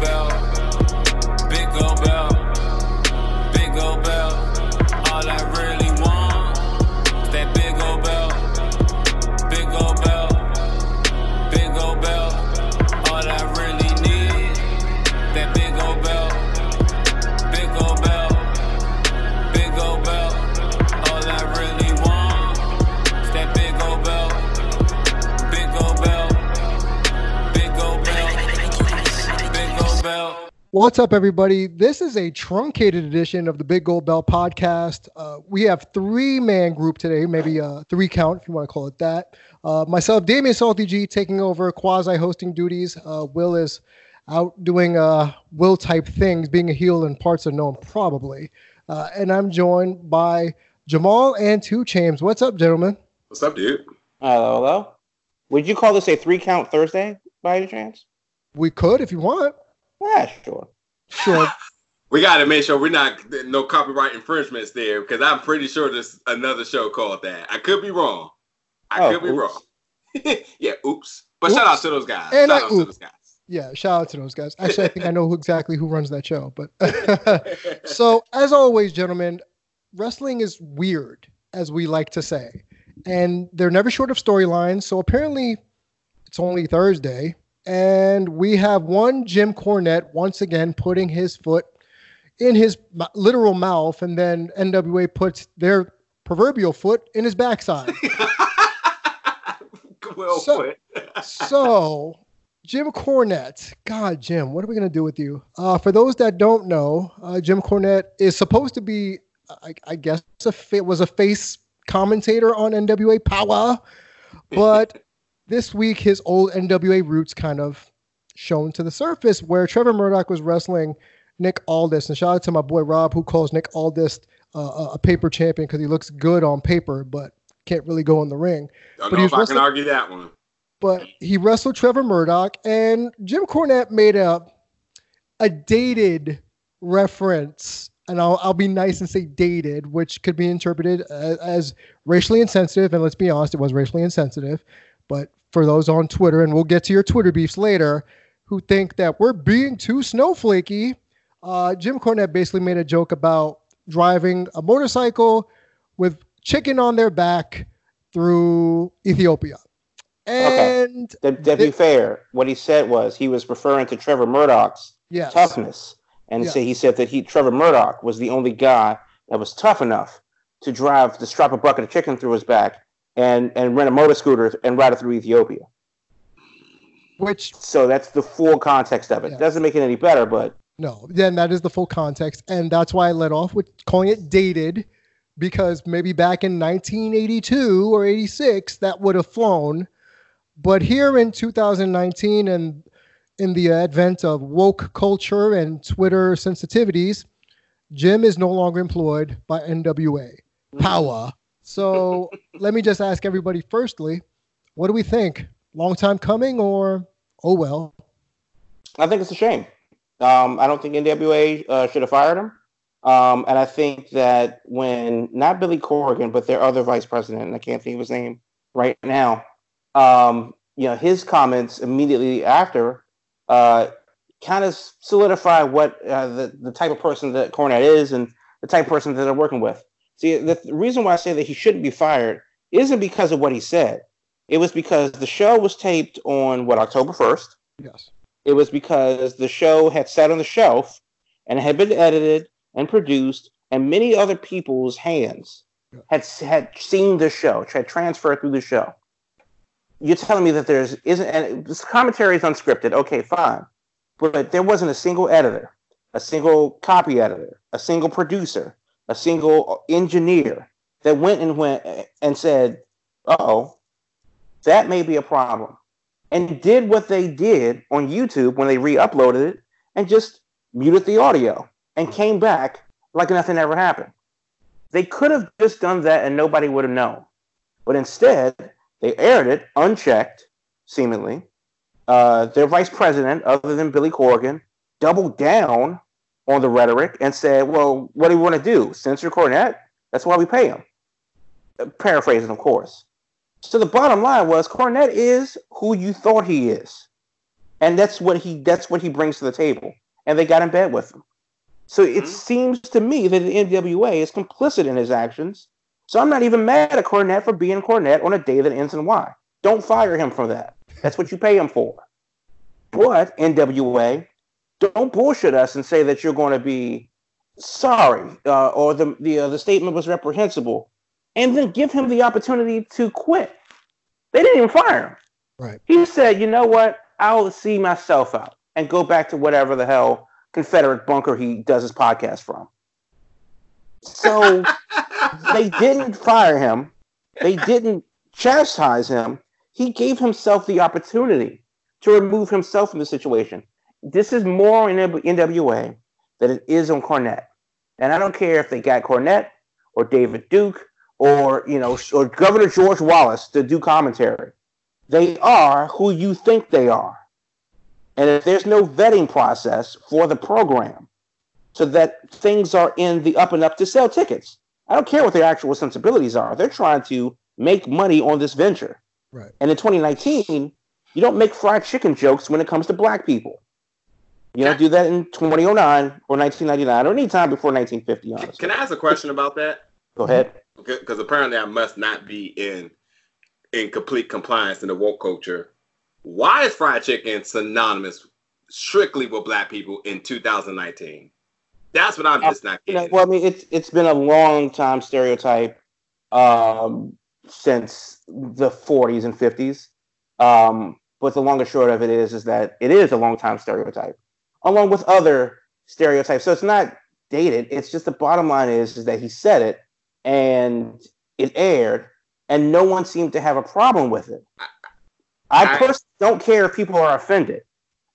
bell. What's up, everybody? This is a truncated edition of the Big Gold Bell podcast. Uh, we have three man group today, maybe a three count if you want to call it that. Uh, myself, Damian Salty G, taking over quasi hosting duties. Uh, Will is out doing uh, Will type things, being a heel in parts unknown, probably. Uh, and I'm joined by Jamal and 2 Chainz. What's up, gentlemen? What's up, dude? Hello, hello. Would you call this a three count Thursday by any chance? We could if you want. Yeah, sure. Sure. we got to make sure we're not no copyright infringements there because I'm pretty sure there's another show called that. I could be wrong. I oh, could be oops. wrong. yeah, oops. But oops. shout out to those guys. And shout I, out oops. to those guys. Yeah, shout out to those guys. Actually, I think I know who, exactly who runs that show. But so, as always, gentlemen, wrestling is weird, as we like to say, and they're never short of storylines. So apparently, it's only Thursday, and we have one Jim Cornette once again putting his foot in his literal mouth, and then NWA puts their proverbial foot in his backside. well so, put. so, Jim Cornette, God, Jim, what are we gonna do with you? Uh, for those that don't know, uh, Jim Cornette is supposed to be, I, I guess, a fa- was a face commentator on NWA Power, but this week his old NWA roots kind of shown to the surface where Trevor Murdoch was wrestling Nick Aldis. And shout out to my boy Rob who calls Nick Aldis uh, a paper champion because he looks good on paper, but can't really go in the ring. Don't but know if I can argue that one. But he wrestled Trevor Murdoch, and Jim Cornette made a a dated reference, and I'll I'll be nice and say dated, which could be interpreted as, as racially insensitive. And let's be honest, it was racially insensitive. But for those on Twitter, and we'll get to your Twitter beefs later, who think that we're being too snowflakey, uh, Jim Cornette basically made a joke about driving a motorcycle with chicken on their back through Ethiopia. And okay. to, to be fair, what he said was he was referring to Trevor Murdoch's yes. toughness, and yes. so he said that he Trevor Murdoch was the only guy that was tough enough to drive to strap a bucket of chicken through his back and and rent a motor scooter and ride it through Ethiopia. Which so that's the full context of it. Yeah. Doesn't make it any better, but no, then that is the full context, and that's why I let off with calling it dated, because maybe back in 1982 or 86 that would have flown, but here in 2019 and in the advent of woke culture and Twitter sensitivities, Jim is no longer employed by NWA. Mm-hmm. Power so let me just ask everybody firstly, what do we think? Long time coming or oh well? I think it's a shame. Um, I don't think NWA uh, should have fired him. Um, and I think that when not Billy Corgan, but their other vice president, and I can't think of his name right now, um, you know, his comments immediately after uh, kind of solidify what uh, the, the type of person that Cornette is and the type of person that they're working with. See, the, the reason why I say that he shouldn't be fired isn't because of what he said. It was because the show was taped on what October first. Yes. It was because the show had sat on the shelf and had been edited and produced, and many other people's hands yeah. had had seen the show, had transferred through the show. You're telling me that there's isn't and this commentary is unscripted. Okay, fine, but there wasn't a single editor, a single copy editor, a single producer, a single engineer that went and went and said, "Oh, that may be a problem," and did what they did on YouTube when they re-uploaded it and just muted the audio and came back like nothing ever happened. They could have just done that and nobody would have known, but instead they aired it unchecked, seemingly. Uh, their vice president, other than Billy Corgan, doubled down on the rhetoric and said, well, what do we want to do? Censor Cornette? That's why we pay him. Paraphrasing, of course. So the bottom line was Cornette is who you thought he is. and that's what he that's what he brings to the table. And they got in bed with him. So it mm-hmm. seems to me that the NWA is complicit in his actions. So I'm not even mad at Cornette for being Cornette on a day that ends in Y. Don't fire him for that. That's what you pay him for. But NWA, don't bullshit us and say that you're going to be sorry uh, or the the uh, the statement was reprehensible, and then give him the opportunity to quit. They didn't even fire him. Right. He said, "You know what? I'll see myself out and go back to whatever the hell Confederate bunker he does his podcast from." So they didn't fire him. They didn't chastise him. He gave himself the opportunity to remove himself from the situation. This is more in NWA than it is on Cornette. And I don't care if they got Cornette or David Duke or you know or Governor George Wallace to do commentary. They are who you think they are. And if there's no vetting process for the program so that things are in the up and up to sell tickets, I don't care what their actual sensibilities are. They're trying to make money on this venture. Right. And in 2019, you don't make fried chicken jokes when it comes to black people. You don't do that in 2009 or 1999 or any time before 1950. Honestly. Can I ask a question about that? Go ahead. Because apparently I must not be in in complete compliance in the woke culture. Why is fried chicken synonymous strictly with black people in 2019? That's what I'm just not getting. You know, well, I mean, it's it's been a long time stereotype um, since the 40s and 50s. Um, but the long and short of it is, is that it is a long time stereotype along with other stereotypes. So it's not dated. It's just the bottom line is, is that he said it and it aired and no one seemed to have a problem with it. I, I personally don't care if people are offended.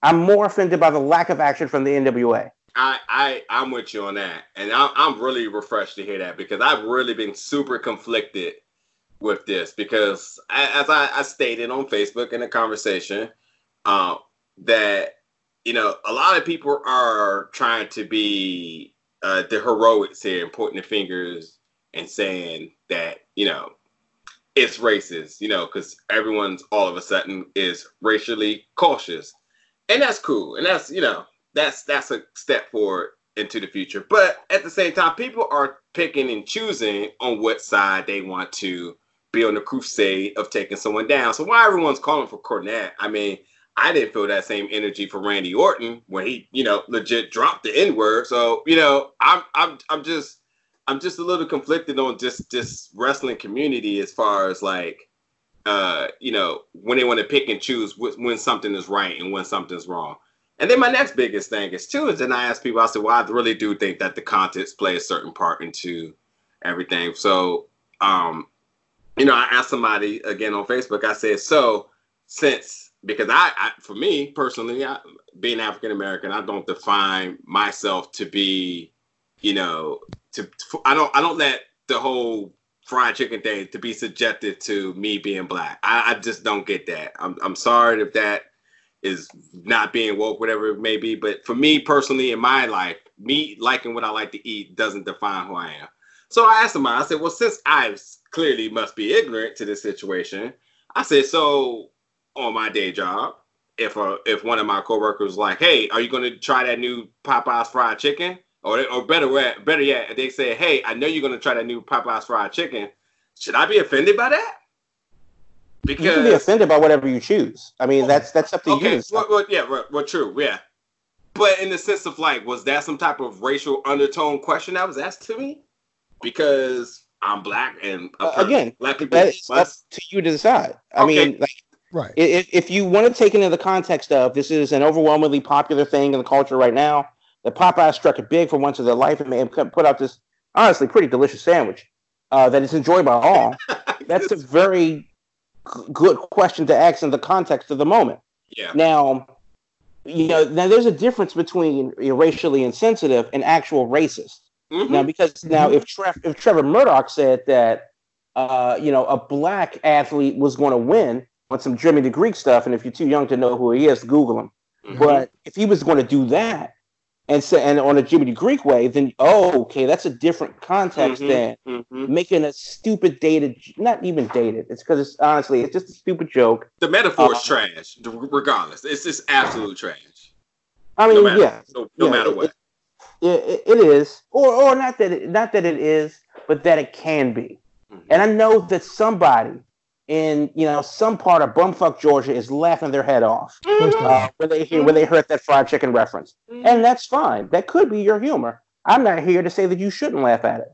I'm more offended by the lack of action from the NWA. I, I I'm with you on that, and I'm I'm really refreshed to hear that because I've really been super conflicted with this because as I, I stated on Facebook in a conversation, uh, that you know, a lot of people are trying to be uh, the heroics here and pointing the fingers and saying that, you know, it's racist, you know, because everyone's all of a sudden is racially cautious. And that's cool. And that's, you know, that's that's a step forward into the future. But at the same time, people are picking and choosing on what side they want to be on the crusade of taking someone down. So why everyone's calling for Cornette? I mean, I didn't feel that same energy for Randy Orton when he, you know, legit dropped the N word. So, you know, I'm I'm I'm just I'm just a little conflicted on just this wrestling community as far as like uh, you know, when they want to pick and choose when something is right and when something's wrong. And then my next biggest thing is too is then I ask people, I said, well, I really do think that the context play a certain part into everything. So, um, you know, I asked somebody again on Facebook, I said, so since because I, I for me personally, I, being African American, I don't define myself to be, you know, to I don't I don't let the whole fried chicken thing to be subjected to me being black. I, I just don't get that. I'm I'm sorry if that is not being woke, whatever it may be. But for me personally, in my life, me liking what I like to eat doesn't define who I am. So I asked him, I said, well, since I clearly must be ignorant to this situation, I said, so on my day job, if a if one of my coworkers was like, "Hey, are you going to try that new Popeyes fried chicken?" Or or better yet, better yet, they say, "Hey, I know you're going to try that new Popeyes fried chicken." Should I be offended by that? Because you can be offended by whatever you choose. I mean, that's that's up to okay, you. Well, well, yeah, well, well, true, yeah. But in the sense of like, was that some type of racial undertone question that was asked to me? Because I'm black and uh, again, black people. That is up to you to decide. I okay. mean, like Right. If, if you want to take it into the context of this is an overwhelmingly popular thing in the culture right now, that Popeye struck it big for once in their life and put out this honestly pretty delicious sandwich uh, that is enjoyed by all. That's a very good question to ask in the context of the moment. Yeah. Now, you know, now there's a difference between racially insensitive and actual racist. Mm-hmm. Now, because now if Trev, if Trevor Murdoch said that, uh, you know, a black athlete was going to win, on some Jimmy the Greek stuff, and if you're too young to know who he is, Google him. Mm-hmm. But if he was going to do that, and say, and on a Jimmy the Greek way, then oh, okay, that's a different context mm-hmm, than mm-hmm. making a stupid dated, not even dated. It's because it's honestly, it's just a stupid joke. The metaphor is uh, trash, regardless. It's just absolute trash. I mean, no matter, yeah, no, no yeah, matter what. It, it, it is, or or not that it, not that it is, but that it can be. Mm-hmm. And I know that somebody in you know some part of bumfuck Georgia is laughing their head off mm-hmm. uh, when they hear when they heard that fried chicken reference, mm-hmm. and that's fine. That could be your humor. I'm not here to say that you shouldn't laugh at it,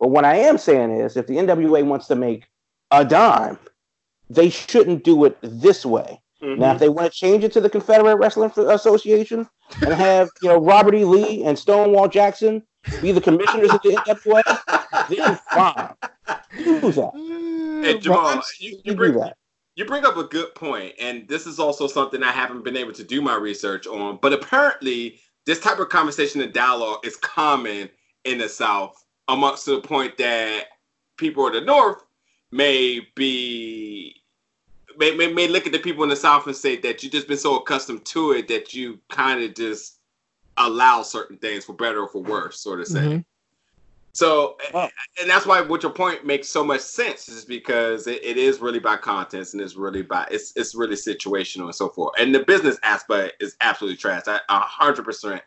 but what I am saying is, if the NWA wants to make a dime, they shouldn't do it this way. Mm-hmm. Now, if they want to change it to the Confederate Wrestling Association and have you know Robert E. Lee and Stonewall Jackson be the commissioners of the NWA, then fine. Do that. Hey Jamal, you, you bring you bring up a good point, and this is also something I haven't been able to do my research on. But apparently, this type of conversation and dialogue is common in the South, amongst to the point that people in the North may be may, may, may look at the people in the South and say that you've just been so accustomed to it that you kind of just allow certain things for better or for worse, sort of say. Mm-hmm. So, and that's why what your point makes so much sense is because it, it is really by content and it's really by it's it's really situational and so forth. And the business aspect is absolutely trash. I hundred percent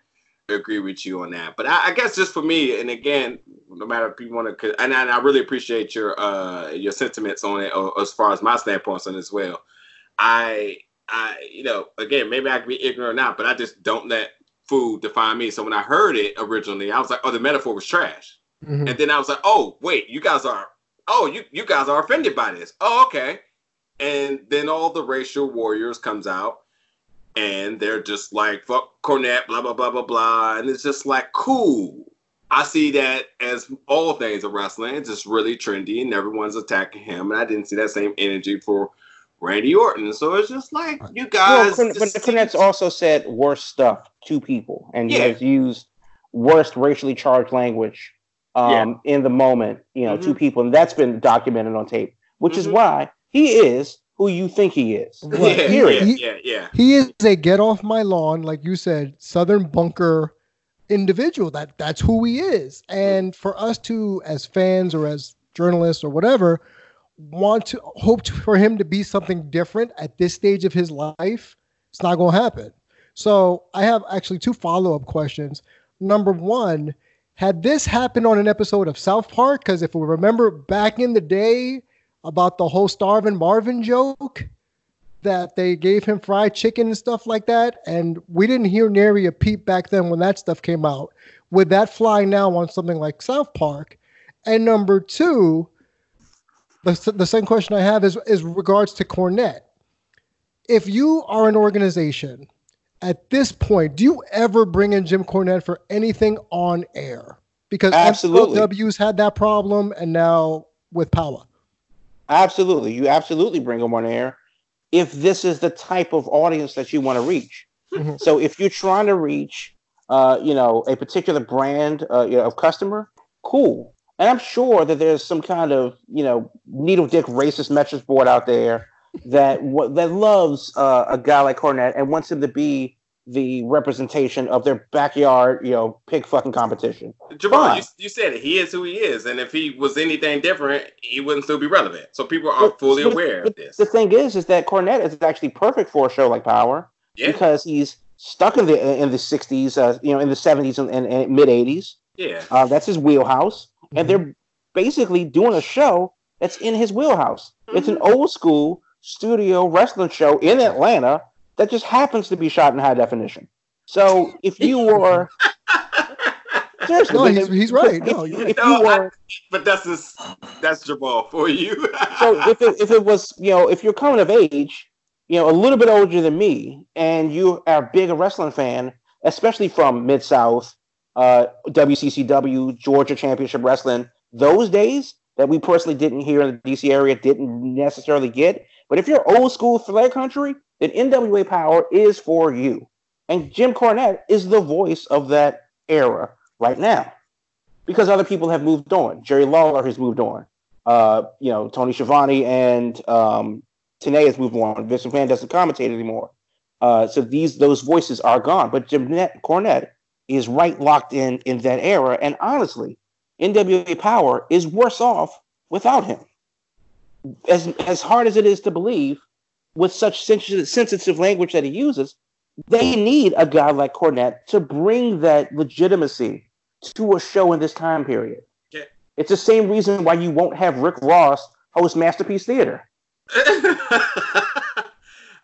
agree with you on that. But I, I, guess just for me, and again, no matter if you want to, and, and I really appreciate your uh your sentiments on it, or, as far as my standpoints on it as well. I I you know again maybe I can be ignorant now, but I just don't let food define me. So when I heard it originally, I was like, oh, the metaphor was trash. Mm-hmm. And then I was like, oh, wait, you guys are, oh, you, you guys are offended by this. Oh, okay. And then all the racial warriors comes out and they're just like, fuck Cornette, blah, blah, blah, blah, blah. And it's just like, cool. I see that as all things of wrestling. It's just really trendy and everyone's attacking him. And I didn't see that same energy for Randy Orton. So it's just like, you guys. Well, but the Cornette's also said worse stuff to people and yeah. has used worst racially charged language um, yeah. in the moment, you know, mm-hmm. two people, and that's been documented on tape, which mm-hmm. is why he is who you think he is. Right. Yeah, yeah, yeah, yeah. He is a get off my lawn, like you said, Southern bunker individual. That that's who he is. And for us to, as fans or as journalists or whatever, want to hope to, for him to be something different at this stage of his life, it's not going to happen. So I have actually two follow up questions. Number one had this happened on an episode of South Park, because if we remember back in the day about the whole Starvin' Marvin joke, that they gave him fried chicken and stuff like that, and we didn't hear nary a peep back then when that stuff came out. Would that fly now on something like South Park? And number two, the, the second question I have is is regards to Cornette. If you are an organization at this point, do you ever bring in Jim Cornette for anything on air? Because absolutely, W's had that problem, and now with Power. Absolutely, you absolutely bring him on air if this is the type of audience that you want to reach. Mm-hmm. So if you're trying to reach, uh, you know, a particular brand uh, you know, of customer, cool. And I'm sure that there's some kind of you know needle dick racist message board out there that what that loves uh, a guy like Cornette and wants him to be the representation of their backyard, you know, pig fucking competition. Jamal, you, you, said it. He is who he is, and if he was anything different, he wouldn't still be relevant. So people are but, fully but, aware of this. The thing is, is that Cornette is actually perfect for a show like Power yeah. because he's stuck in the in the '60s, uh, you know, in the '70s and, and, and mid '80s. Yeah, uh, that's his wheelhouse, mm-hmm. and they're basically doing a show that's in his wheelhouse. Mm-hmm. It's an mm-hmm. old school studio wrestling show in Atlanta that just happens to be shot in high definition. So if you were seriously, no, he's, he's right. No, if, if no, you were, I, but that's just that's Jamal for you. so if it, if it was you know if you're coming of age, you know a little bit older than me, and you are big a big wrestling fan, especially from Mid South, uh, WCCW, Georgia Championship Wrestling, those days that we personally didn't hear in the DC area, didn't necessarily get. But if you're old school flair country, then NWA Power is for you. And Jim Cornette is the voice of that era right now because other people have moved on. Jerry Lawler has moved on. Uh, you know, Tony Schiavone and um, has moved on. Vince McMahon doesn't commentate anymore. Uh, so these those voices are gone. But Jim Cornette is right locked in in that era. And honestly, NWA Power is worse off without him. As as hard as it is to believe, with such sensitive, sensitive language that he uses, they need a guy like Cornette to bring that legitimacy to a show in this time period. Yeah. It's the same reason why you won't have Rick Ross host Masterpiece Theater.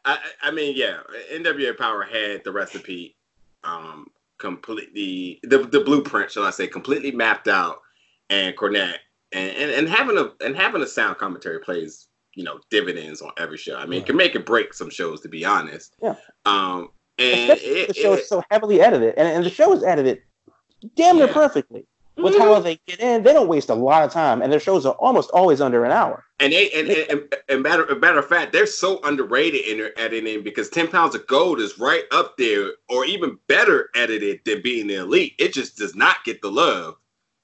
I, I, mean, yeah, NWA Power had the recipe um, completely, the, the blueprint, shall I say, completely mapped out, and Cornette and, and, and having a and having a sound commentary plays you know dividends on every show. I mean, right. it can make or break some shows, to be honest. Yeah. Um, and it, the show it, is so heavily edited, and, and the show is edited damn near yeah. perfectly with mm-hmm. how they get in. They don't waste a lot of time, and their shows are almost always under an hour. And they and, and, and, matter, matter of fact, they're so underrated in their editing because Ten Pounds of Gold is right up there, or even better edited than being the elite. It just does not get the love.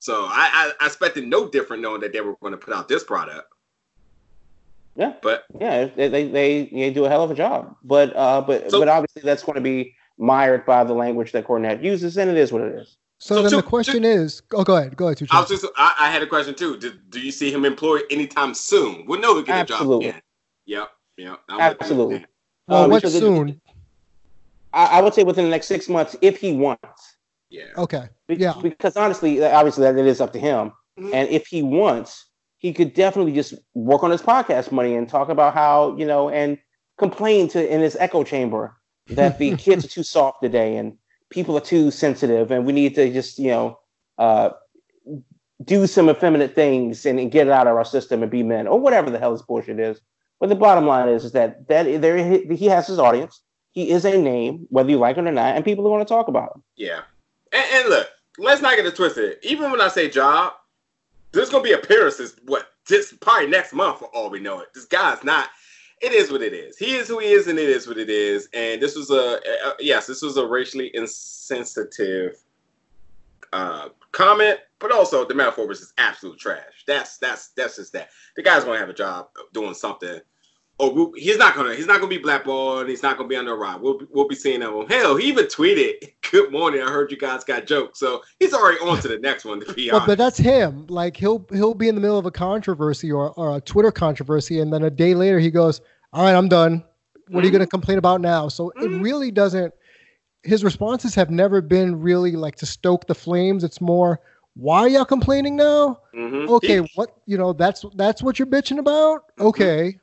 So I, I, I expected no different knowing that they were going to put out this product. Yeah, but yeah, they they, they, they do a hell of a job. But uh, but so, but obviously that's going to be mired by the language that Cornette uses, and it is what it is. So, so then two, the question two, is, oh, go ahead, go ahead. I was just, I, I, had a question too. Do, do you see him employed anytime soon? We know he get Absolutely. a job again. Yep, yep. I'm Absolutely. Well, um, what soon? I, I, would say within the next six months, if he wants. Yeah. Okay. Be- yeah. Because honestly, obviously, that it is up to him. Mm-hmm. And if he wants, he could definitely just work on his podcast money and talk about how you know and complain to in his echo chamber that the kids are too soft today and people are too sensitive and we need to just you know uh, do some effeminate things and, and, get it out of our system and be men or whatever the hell this bullshit is. But the bottom line is, is that that there he has his audience. He is a name, whether you like it or not, and people are going to talk about him. Yeah, and, and look, let's not get it twisted. Even when I say job, there's to be appearances. What just probably next month for all we know it. This guy's not it is what it is. He is who he is, and it is what it is. And this was a, a yes, this was a racially insensitive uh, comment, but also the metaphor was just absolute trash. That's that's that's just that. The guy's gonna have a job doing something or he's not gonna he's not gonna be blackballed. He's not gonna be under a rod. We'll we'll be seeing him. Hell, he even tweeted, "Good morning. I heard you guys got jokes." So he's already on to the next one. To be well, but that's him. Like he'll he'll be in the middle of a controversy or, or a Twitter controversy, and then a day later he goes, "All right, I'm done. What mm-hmm. are you mm-hmm. gonna complain about now?" So mm-hmm. it really doesn't. His responses have never been really like to stoke the flames. It's more, why are y'all complaining now? Mm-hmm. Okay, he, what you know that's that's what you're bitching about. Mm-hmm. Okay,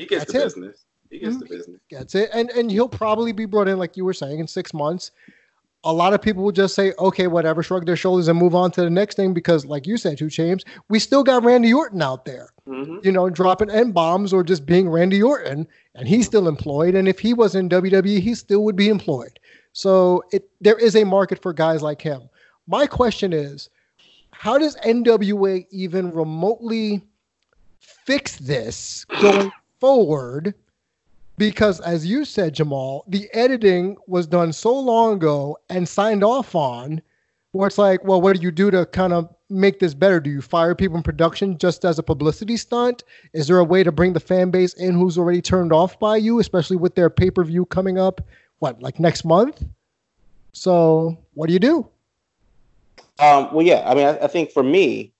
he gets That's the it. business. He gets mm-hmm. the business. Gets it, and and he'll probably be brought in, like you were saying, in six months. A lot of people will just say, "Okay, whatever," shrug their shoulders and move on to the next thing because, like you said, 2 Chainz, we still got Randy Orton out there, mm-hmm. you know, dropping n bombs or just being Randy Orton, and he's still employed. And if he was in WWE, he still would be employed. So it there is a market for guys like him. My question is, how does NWA even remotely fix this going forward because as you said jamal the editing was done so long ago and signed off on where it's like well what do you do to kind of make this better? Do you fire people in production just as a publicity stunt? Is there a way to bring the fan base in who's already turned off by you especially with their pay-per-view coming up what like next month? So what do you do? Um, well yeah i mean I, I think for me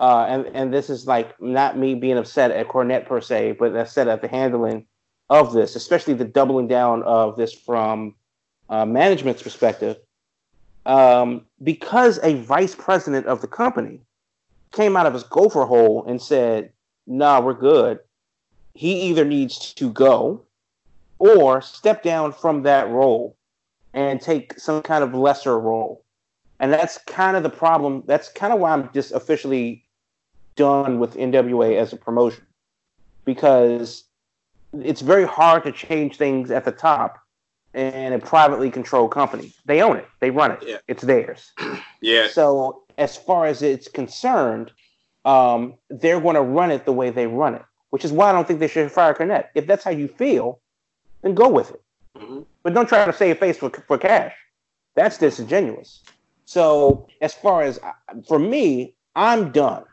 uh, and and this is like not me being upset at Cornette per se, but upset at the handling of this, especially the doubling down of this from uh, management's perspective, um, because a vice president of the company came out of his gopher hole and said, "Nah, we're good." He either needs to go or step down from that role and take some kind of lesser role. And that's kind of the problem. That's kind of why I'm just officially done with NWA as a promotion because it's very hard to change things at the top in a privately controlled company. They own it, they run it, yeah. it's theirs. yeah. So as far as it's concerned, um, they're going to run it the way they run it, which is why I don't think they should fire Cornette. If that's how you feel, then go with it. Mm-hmm. But don't try to save face for, for cash. That's disingenuous. So as far as for me, I'm done.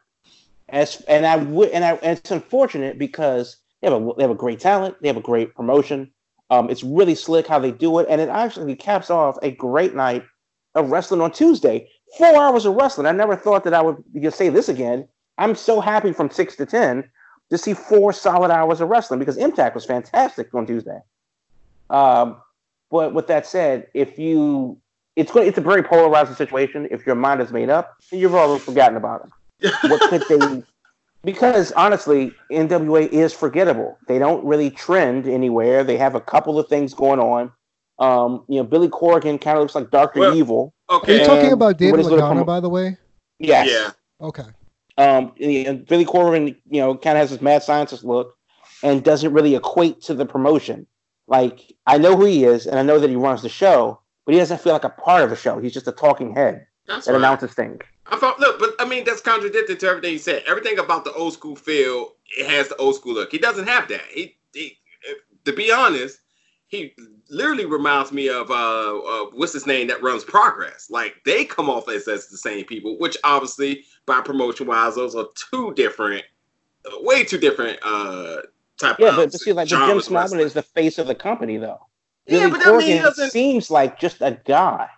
As and I would and I and it's unfortunate because they have a they have a great talent, they have a great promotion. Um, it's really slick how they do it, and it actually caps off a great night of wrestling on Tuesday. Four hours of wrestling. I never thought that I would say this again. I'm so happy from six to ten to see four solid hours of wrestling because Impact was fantastic on Tuesday. Um, but with that said, if you it's going it's a very polarizing situation. If your mind is made up, you've already forgotten about it. What could they because honestly, NWA is forgettable. They don't really trend anywhere. They have a couple of things going on. Um, you know, Billy Corgan kind of looks like Doctor well, Evil. Okay. Are you talking about David Lagana, by the way? Yes. Yeah. Okay. Um, and Billy Corgan, you know, kind of has this mad scientist look, and doesn't really equate to the promotion. Like I know who he is, and I know that he runs the show, but he doesn't feel like a part of the show. He's just a talking head That's that right. announces things. I thought, look, but I mean, that's contradicted to everything he said. Everything about the old school feel, it has the old school look. He doesn't have that. He, he to be honest, he literally reminds me of uh, uh, what's his name that runs Progress. Like they come off as, as the same people, which obviously by promotion wise, those are two different, way too different uh type. Of. Yeah, but, but see, like Jim Smallman is the face of the company, though. Yeah, Billy but I mean, doesn't... seems like just a guy.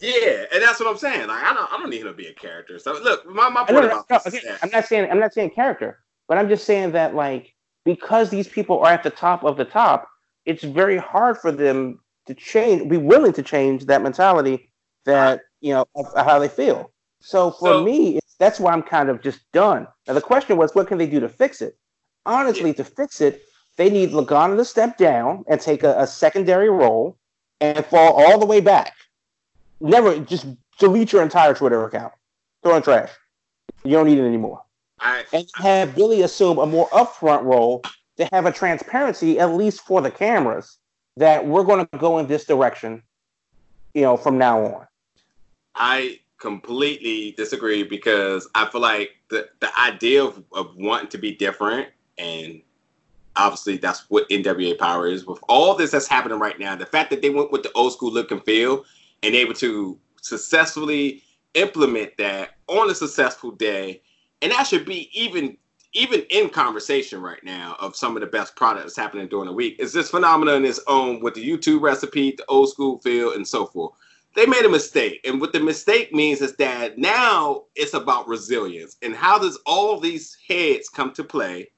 Yeah, and that's what I'm saying. Like I don't, I don't need him to be a character. So look, my, my point about no, okay, I'm not saying I'm not saying character, but I'm just saying that like because these people are at the top of the top, it's very hard for them to change, be willing to change that mentality that you know of, of how they feel. So for so, me, that's why I'm kind of just done. Now the question was, what can they do to fix it? Honestly, yeah. to fix it, they need Lagana to step down and take a, a secondary role and fall all the way back never just delete your entire Twitter account. Throw in trash. You don't need it anymore. I, and have Billy assume a more upfront role to have a transparency, at least for the cameras, that we're going to go in this direction, you know, from now on. I completely disagree because I feel like the, the idea of, of wanting to be different and obviously that's what NWA Power is. With all this that's happening right now, the fact that they went with the old school look and feel and able to successfully implement that on a successful day. And that should be even even in conversation right now of some of the best products happening during the week. Is this phenomenon in its own with the YouTube recipe, the old school feel, and so forth. They made a mistake. And what the mistake means is that now it's about resilience. And how does all these heads come to play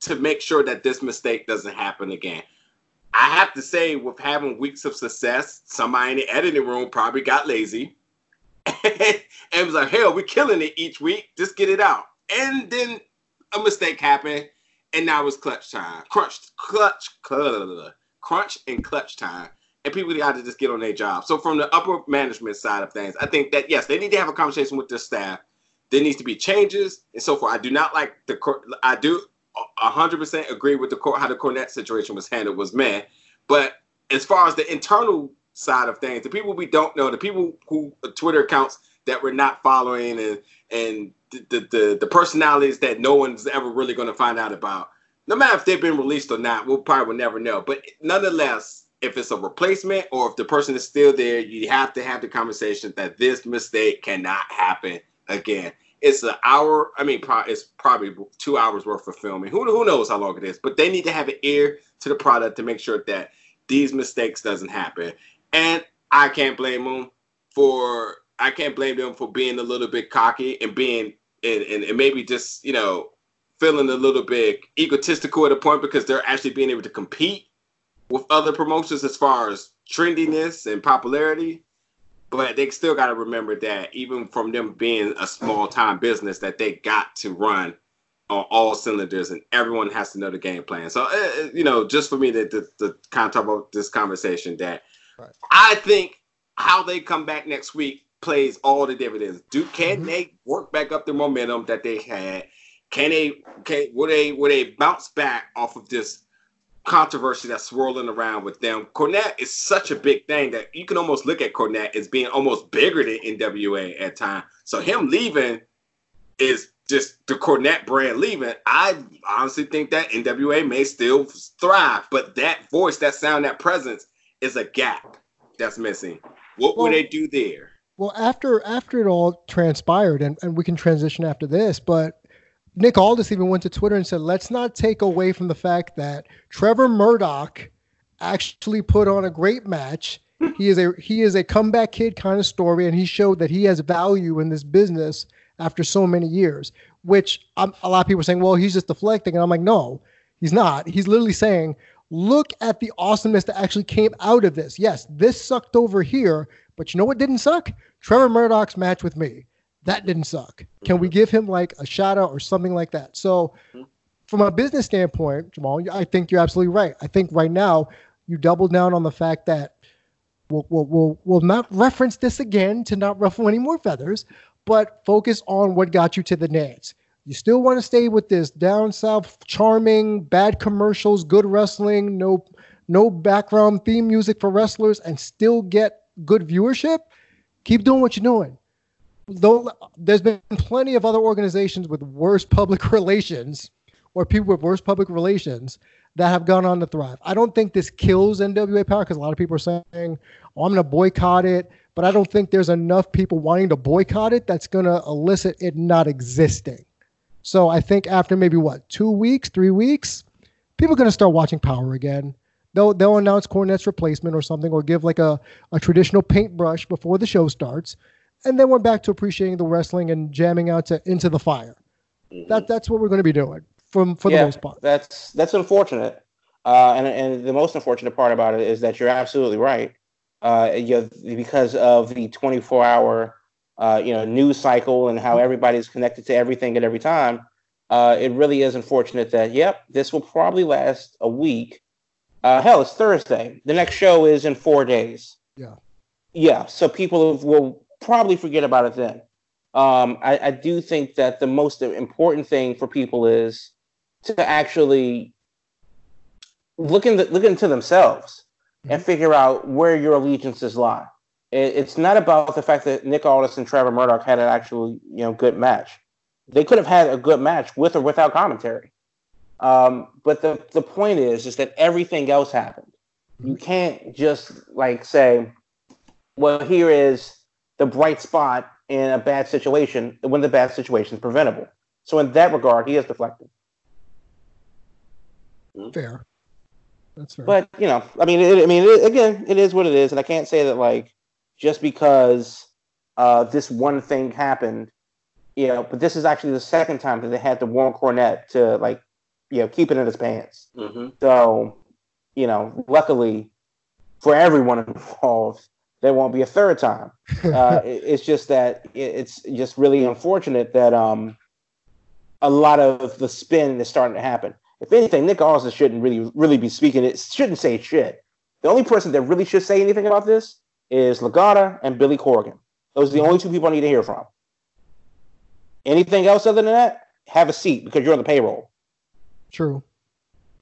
to make sure that this mistake doesn't happen again? I have to say, with having weeks of success, somebody in the editing room probably got lazy and was like, hell, we're killing it each week. Just get it out. And then a mistake happened, and now it's clutch time. Crunch, clutch, clutch, crunch, and clutch time. And people got to just get on their job. So, from the upper management side of things, I think that yes, they need to have a conversation with their staff. There needs to be changes and so forth. I do not like the. I do hundred percent agree with the court how the Cornette situation was handled was man. But as far as the internal side of things, the people we don't know, the people who uh, Twitter accounts that we're not following, and and the the, the personalities that no one's ever really going to find out about. No matter if they've been released or not, we'll probably will never know. But nonetheless, if it's a replacement or if the person is still there, you have to have the conversation that this mistake cannot happen again it's an hour. I mean, it's probably two hours worth of filming. Who who knows how long it is? But they need to have an ear to the product to make sure that these mistakes doesn't happen. And I can't blame them for. I can't blame them for being a little bit cocky and being and, and, and maybe just you know feeling a little bit egotistical at a point because they're actually being able to compete with other promotions as far as trendiness and popularity but they still got to remember that even from them being a small time business that they got to run on all cylinders and everyone has to know the game plan so uh, you know just for me to, to, to, kind of talk about this conversation that right. i think how they come back next week plays all the dividends do can mm-hmm. they work back up the momentum that they had can they can will they will they bounce back off of this controversy that's swirling around with them. Cornette is such a big thing that you can almost look at Cornette as being almost bigger than NWA at time. So him leaving is just the Cornette brand leaving. I honestly think that NWA may still thrive, but that voice, that sound, that presence is a gap that's missing. What well, would they do there? Well, after after it all transpired, and, and we can transition after this, but Nick Aldis even went to Twitter and said, let's not take away from the fact that Trevor Murdoch actually put on a great match he is a he is a comeback kid kind of story, and he showed that he has value in this business after so many years. Which um, a lot of people are saying, well, he's just deflecting, and I'm like, no, he's not. He's literally saying, look at the awesomeness that actually came out of this. Yes, this sucked over here, but you know what didn't suck? Trevor Murdoch's match with me. That didn't suck. Can we mm-hmm. give him like a shout out or something like that? So, mm-hmm. from a business standpoint, Jamal, I think you're absolutely right. I think right now you double down on the fact that we'll, we'll, we'll, we'll not reference this again to not ruffle any more feathers, but focus on what got you to the Nance. You still want to stay with this down south, charming, bad commercials, good wrestling, no no background theme music for wrestlers, and still get good viewership. Keep doing what you're doing. Though there's been plenty of other organizations with worse public relations or people with worse public relations that have gone on to thrive. I don't think this kills NWA Power because a lot of people are saying, oh, I'm going to boycott it. But I don't think there's enough people wanting to boycott it that's going to elicit it not existing. So I think after maybe what, two weeks, three weeks, people are going to start watching Power again. They'll, they'll announce Cornette's replacement or something, or give like a, a traditional paintbrush before the show starts. And then we're back to appreciating the wrestling and jamming out to Into the Fire. Mm-hmm. That, that's what we're going to be doing from for yeah, the most part. That's that's unfortunate. Uh, and and the most unfortunate part about it is that you're absolutely right. Uh, you because of the 24 hour uh, you know news cycle and how everybody's connected to everything at every time. Uh, it really is unfortunate that yep, this will probably last a week. Uh, hell, it's Thursday. The next show is in four days. Yeah. Yeah. So people will probably forget about it then. Um, I, I do think that the most important thing for people is to actually look into look into themselves and mm-hmm. figure out where your allegiances lie. It, it's not about the fact that Nick Aldis and Trevor Murdoch had an actual you know good match. They could have had a good match with or without commentary. Um, but the the point is is that everything else happened. You mm-hmm. can't just like say, well, here is the bright spot in a bad situation when the bad situation is preventable. So in that regard, he is deflected. Fair. That's fair. But you know, I mean, it, I mean, it, again, it is what it is, and I can't say that like just because uh, this one thing happened, you know. But this is actually the second time that they had to warn Cornette to like, you know, keep it in his pants. Mm-hmm. So, you know, luckily for everyone involved, there won't be a third time. Uh, it's just that it's just really unfortunate that um, a lot of the spin is starting to happen if anything, Nick Aldis shouldn't really really be speaking. It shouldn't say shit. The only person that really should say anything about this is Lagana and Billy Corgan. Those are the only two people I need to hear from. Anything else other than that, have a seat because you're on the payroll. True.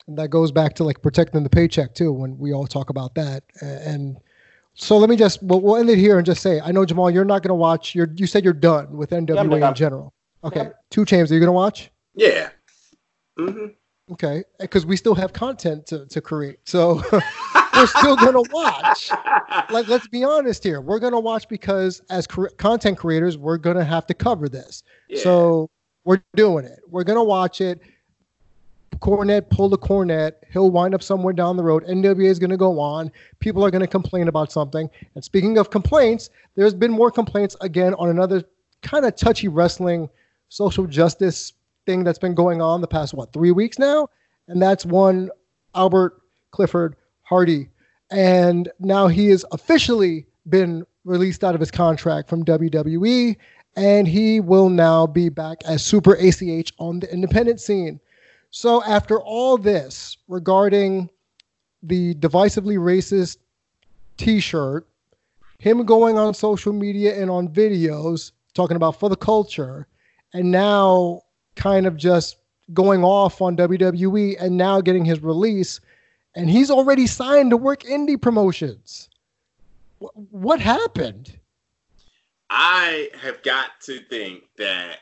And that goes back to like protecting the paycheck too when we all talk about that. And so let me just we'll, we'll end it here and just say I know Jamal, you're not going to watch. You're you said you're done with NWA yeah, in general. Okay, yeah. 2 Chainz. Are you going to watch? Yeah. Mm-hmm. Okay, because we still have content to, to create, so we're still gonna watch. Like, let's be honest here. We're gonna watch because as cre- content creators, we're gonna have to cover this. Yeah. So we're doing it. We're gonna watch it. Cornette pull the cornet. He'll wind up somewhere down the road. NWA is going to go on. People are going to complain about something. And speaking of complaints, there's been more complaints again on another kind of touchy wrestling social justice thing that's been going on the past what three weeks now, and that's one Albert Clifford Hardy, and now he has officially been released out of his contract from WWE, and he will now be back as Super ACH on the independent scene. So after all this regarding the divisively racist T-shirt, him going on social media and on videos talking about for the culture, and now kind of just going off on WWE and now getting his release, and he's already signed to work indie promotions. What happened? I have got to think that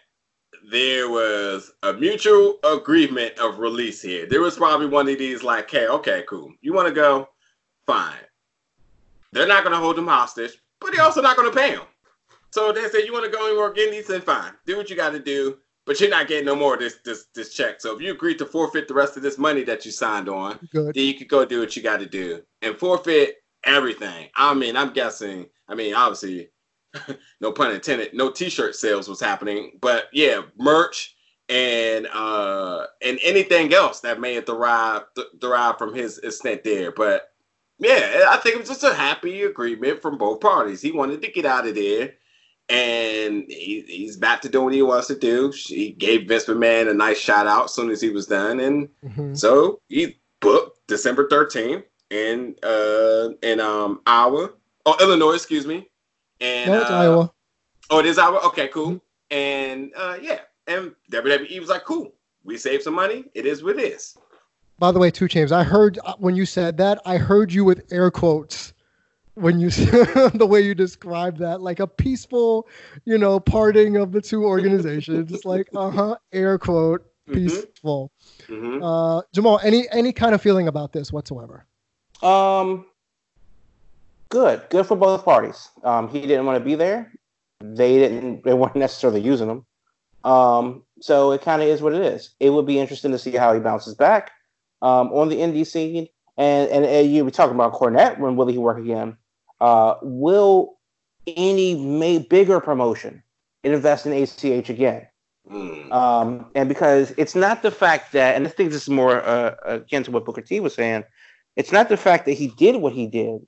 there was a mutual agreement of release here. There was probably one of these like, hey, okay, cool. You want to go? Fine. They're not going to hold him hostage, but they're also not going to pay him. So they said, you want to go and work indies? Then fine. Do what you got to do but you're not getting no more of this this this check. So if you agree to forfeit the rest of this money that you signed on, Good. then you could go do what you got to do and forfeit everything. I mean, I'm guessing. I mean, obviously, no pun intended. No T-shirt sales was happening, but yeah, merch and uh and anything else that may have derived derived from his stint there. But yeah, I think it was just a happy agreement from both parties. He wanted to get out of there, and he, he's back to doing what he wants to do. He gave Vince McMahon a nice shout out as soon as he was done, and mm-hmm. so he booked December thirteenth in uh in um Iowa, oh Illinois, excuse me, and no, it's uh, Iowa. Oh, it is Iowa. Okay, cool. Mm-hmm. And uh yeah, and WWE was like, cool, we saved some money. It is what it is. By the way, 2 Chainz, I heard uh, when you said that, I heard you with air quotes when you the way you described that, like a peaceful, you know, parting of the two organizations. It's like, uh huh, air quote, mm-hmm. peaceful. Mm-hmm. Uh, Jamal, any any kind of feeling about this whatsoever? Um, good, good for both parties. Um, he didn't want to be there. They didn't. They weren't necessarily using him. Um, so it kind of is what it is. It would be interesting to see how he bounces back um, on the indie scene. And, and, and you were talking about Cornette when will he work again? Uh, will any may, bigger promotion invest in ACH again? Mm. Um, and because it's not the fact that, and I think this is more uh, akin to what Booker T was saying, it's not the fact that he did what he did,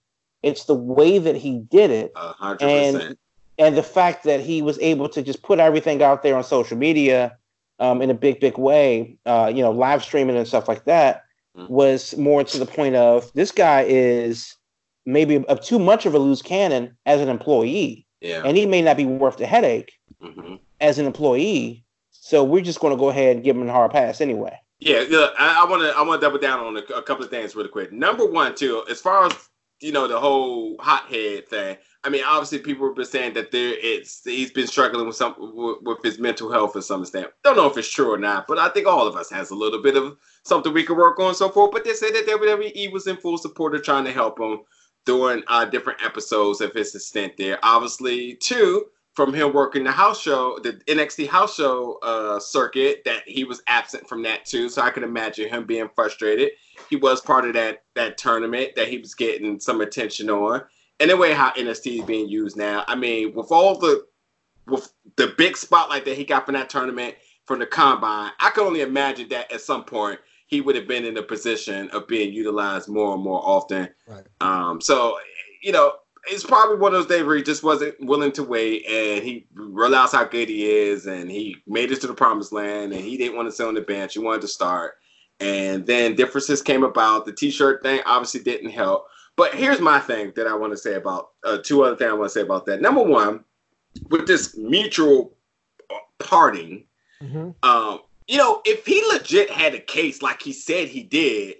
it's the way that he did it. 100%. And and the fact that he was able to just put everything out there on social media um, in a big, big way, uh, you know, live streaming and stuff like that, mm-hmm. was more to the point of this guy is maybe a, too much of a loose cannon as an employee, yeah. and he may not be worth the headache mm-hmm. as an employee. So we're just going to go ahead and give him a hard pass anyway. Yeah, yeah. I want to I want to double down on a, a couple of things really quick. Number one, too, as far as you know, the whole hothead thing. I mean, obviously, people have been saying that there it's he's been struggling with some with, with his mental health to some extent. Don't know if it's true or not, but I think all of us has a little bit of something we can work on, so forth. But they said that WWE was in full support of trying to help him during uh, different episodes of his stint there. Obviously, too, from him working the house show, the NXT house show uh, circuit, that he was absent from that too. So I can imagine him being frustrated. He was part of that that tournament that he was getting some attention on and the way how NXT is being used now, I mean, with all the with the big spotlight that he got from that tournament from the combine, I can only imagine that at some point he would have been in a position of being utilized more and more often. Right. Um, so you know, it's probably one of those days where he just wasn't willing to wait and he realized how good he is and he made it to the promised land and he didn't want to sit on the bench. He wanted to start. And then differences came about. The t-shirt thing obviously didn't help. But here's my thing that I want to say about uh, two other things I want to say about that. Number one, with this mutual uh, parting, mm-hmm. um, you know, if he legit had a case like he said he did,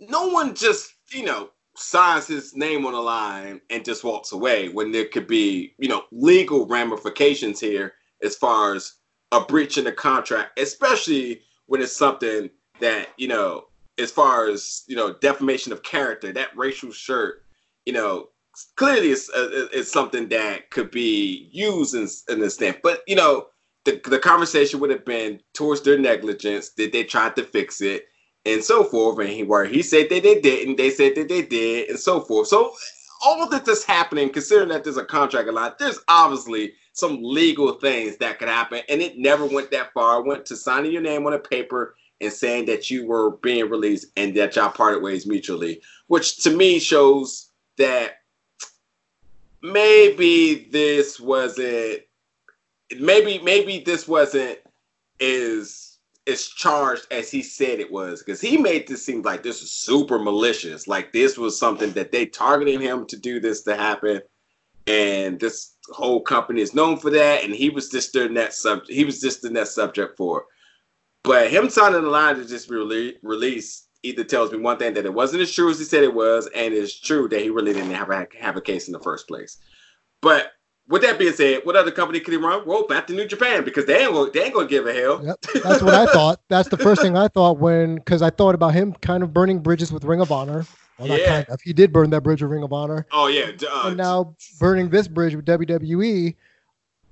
no one just, you know, signs his name on the line and just walks away when there could be, you know, legal ramifications here as far as a breach in the contract, especially when it's something that, you know, as far as you know defamation of character that racial shirt you know clearly it's, uh, it's something that could be used in, in this thing but you know the, the conversation would have been towards their negligence did they try to fix it and so forth and he where he said that they didn't they said that they did and so forth. So all of this is happening considering that there's a contract a lot there's obviously some legal things that could happen and it never went that far. It went to signing your name on a paper and saying that you were being released and that y'all parted ways mutually, which to me shows that maybe this wasn't maybe maybe this wasn't as as charged as he said it was because he made this seem like this was super malicious like this was something that they targeted him to do this to happen and this whole company is known for that and he was just the net subject he was just the net subject for but him signing the line to just be rele- released either tells me one thing that it wasn't as true as he said it was, and it's true that he really didn't have a, have a case in the first place. But with that being said, what other company could he run? Well, back to New Japan because they ain't gonna, they ain't gonna give a hell. Yep. That's what I thought. That's the first thing I thought when because I thought about him kind of burning bridges with Ring of Honor. Well, yeah. Kind of. He did burn that bridge with Ring of Honor. Oh yeah. Uh, and now burning this bridge with WWE.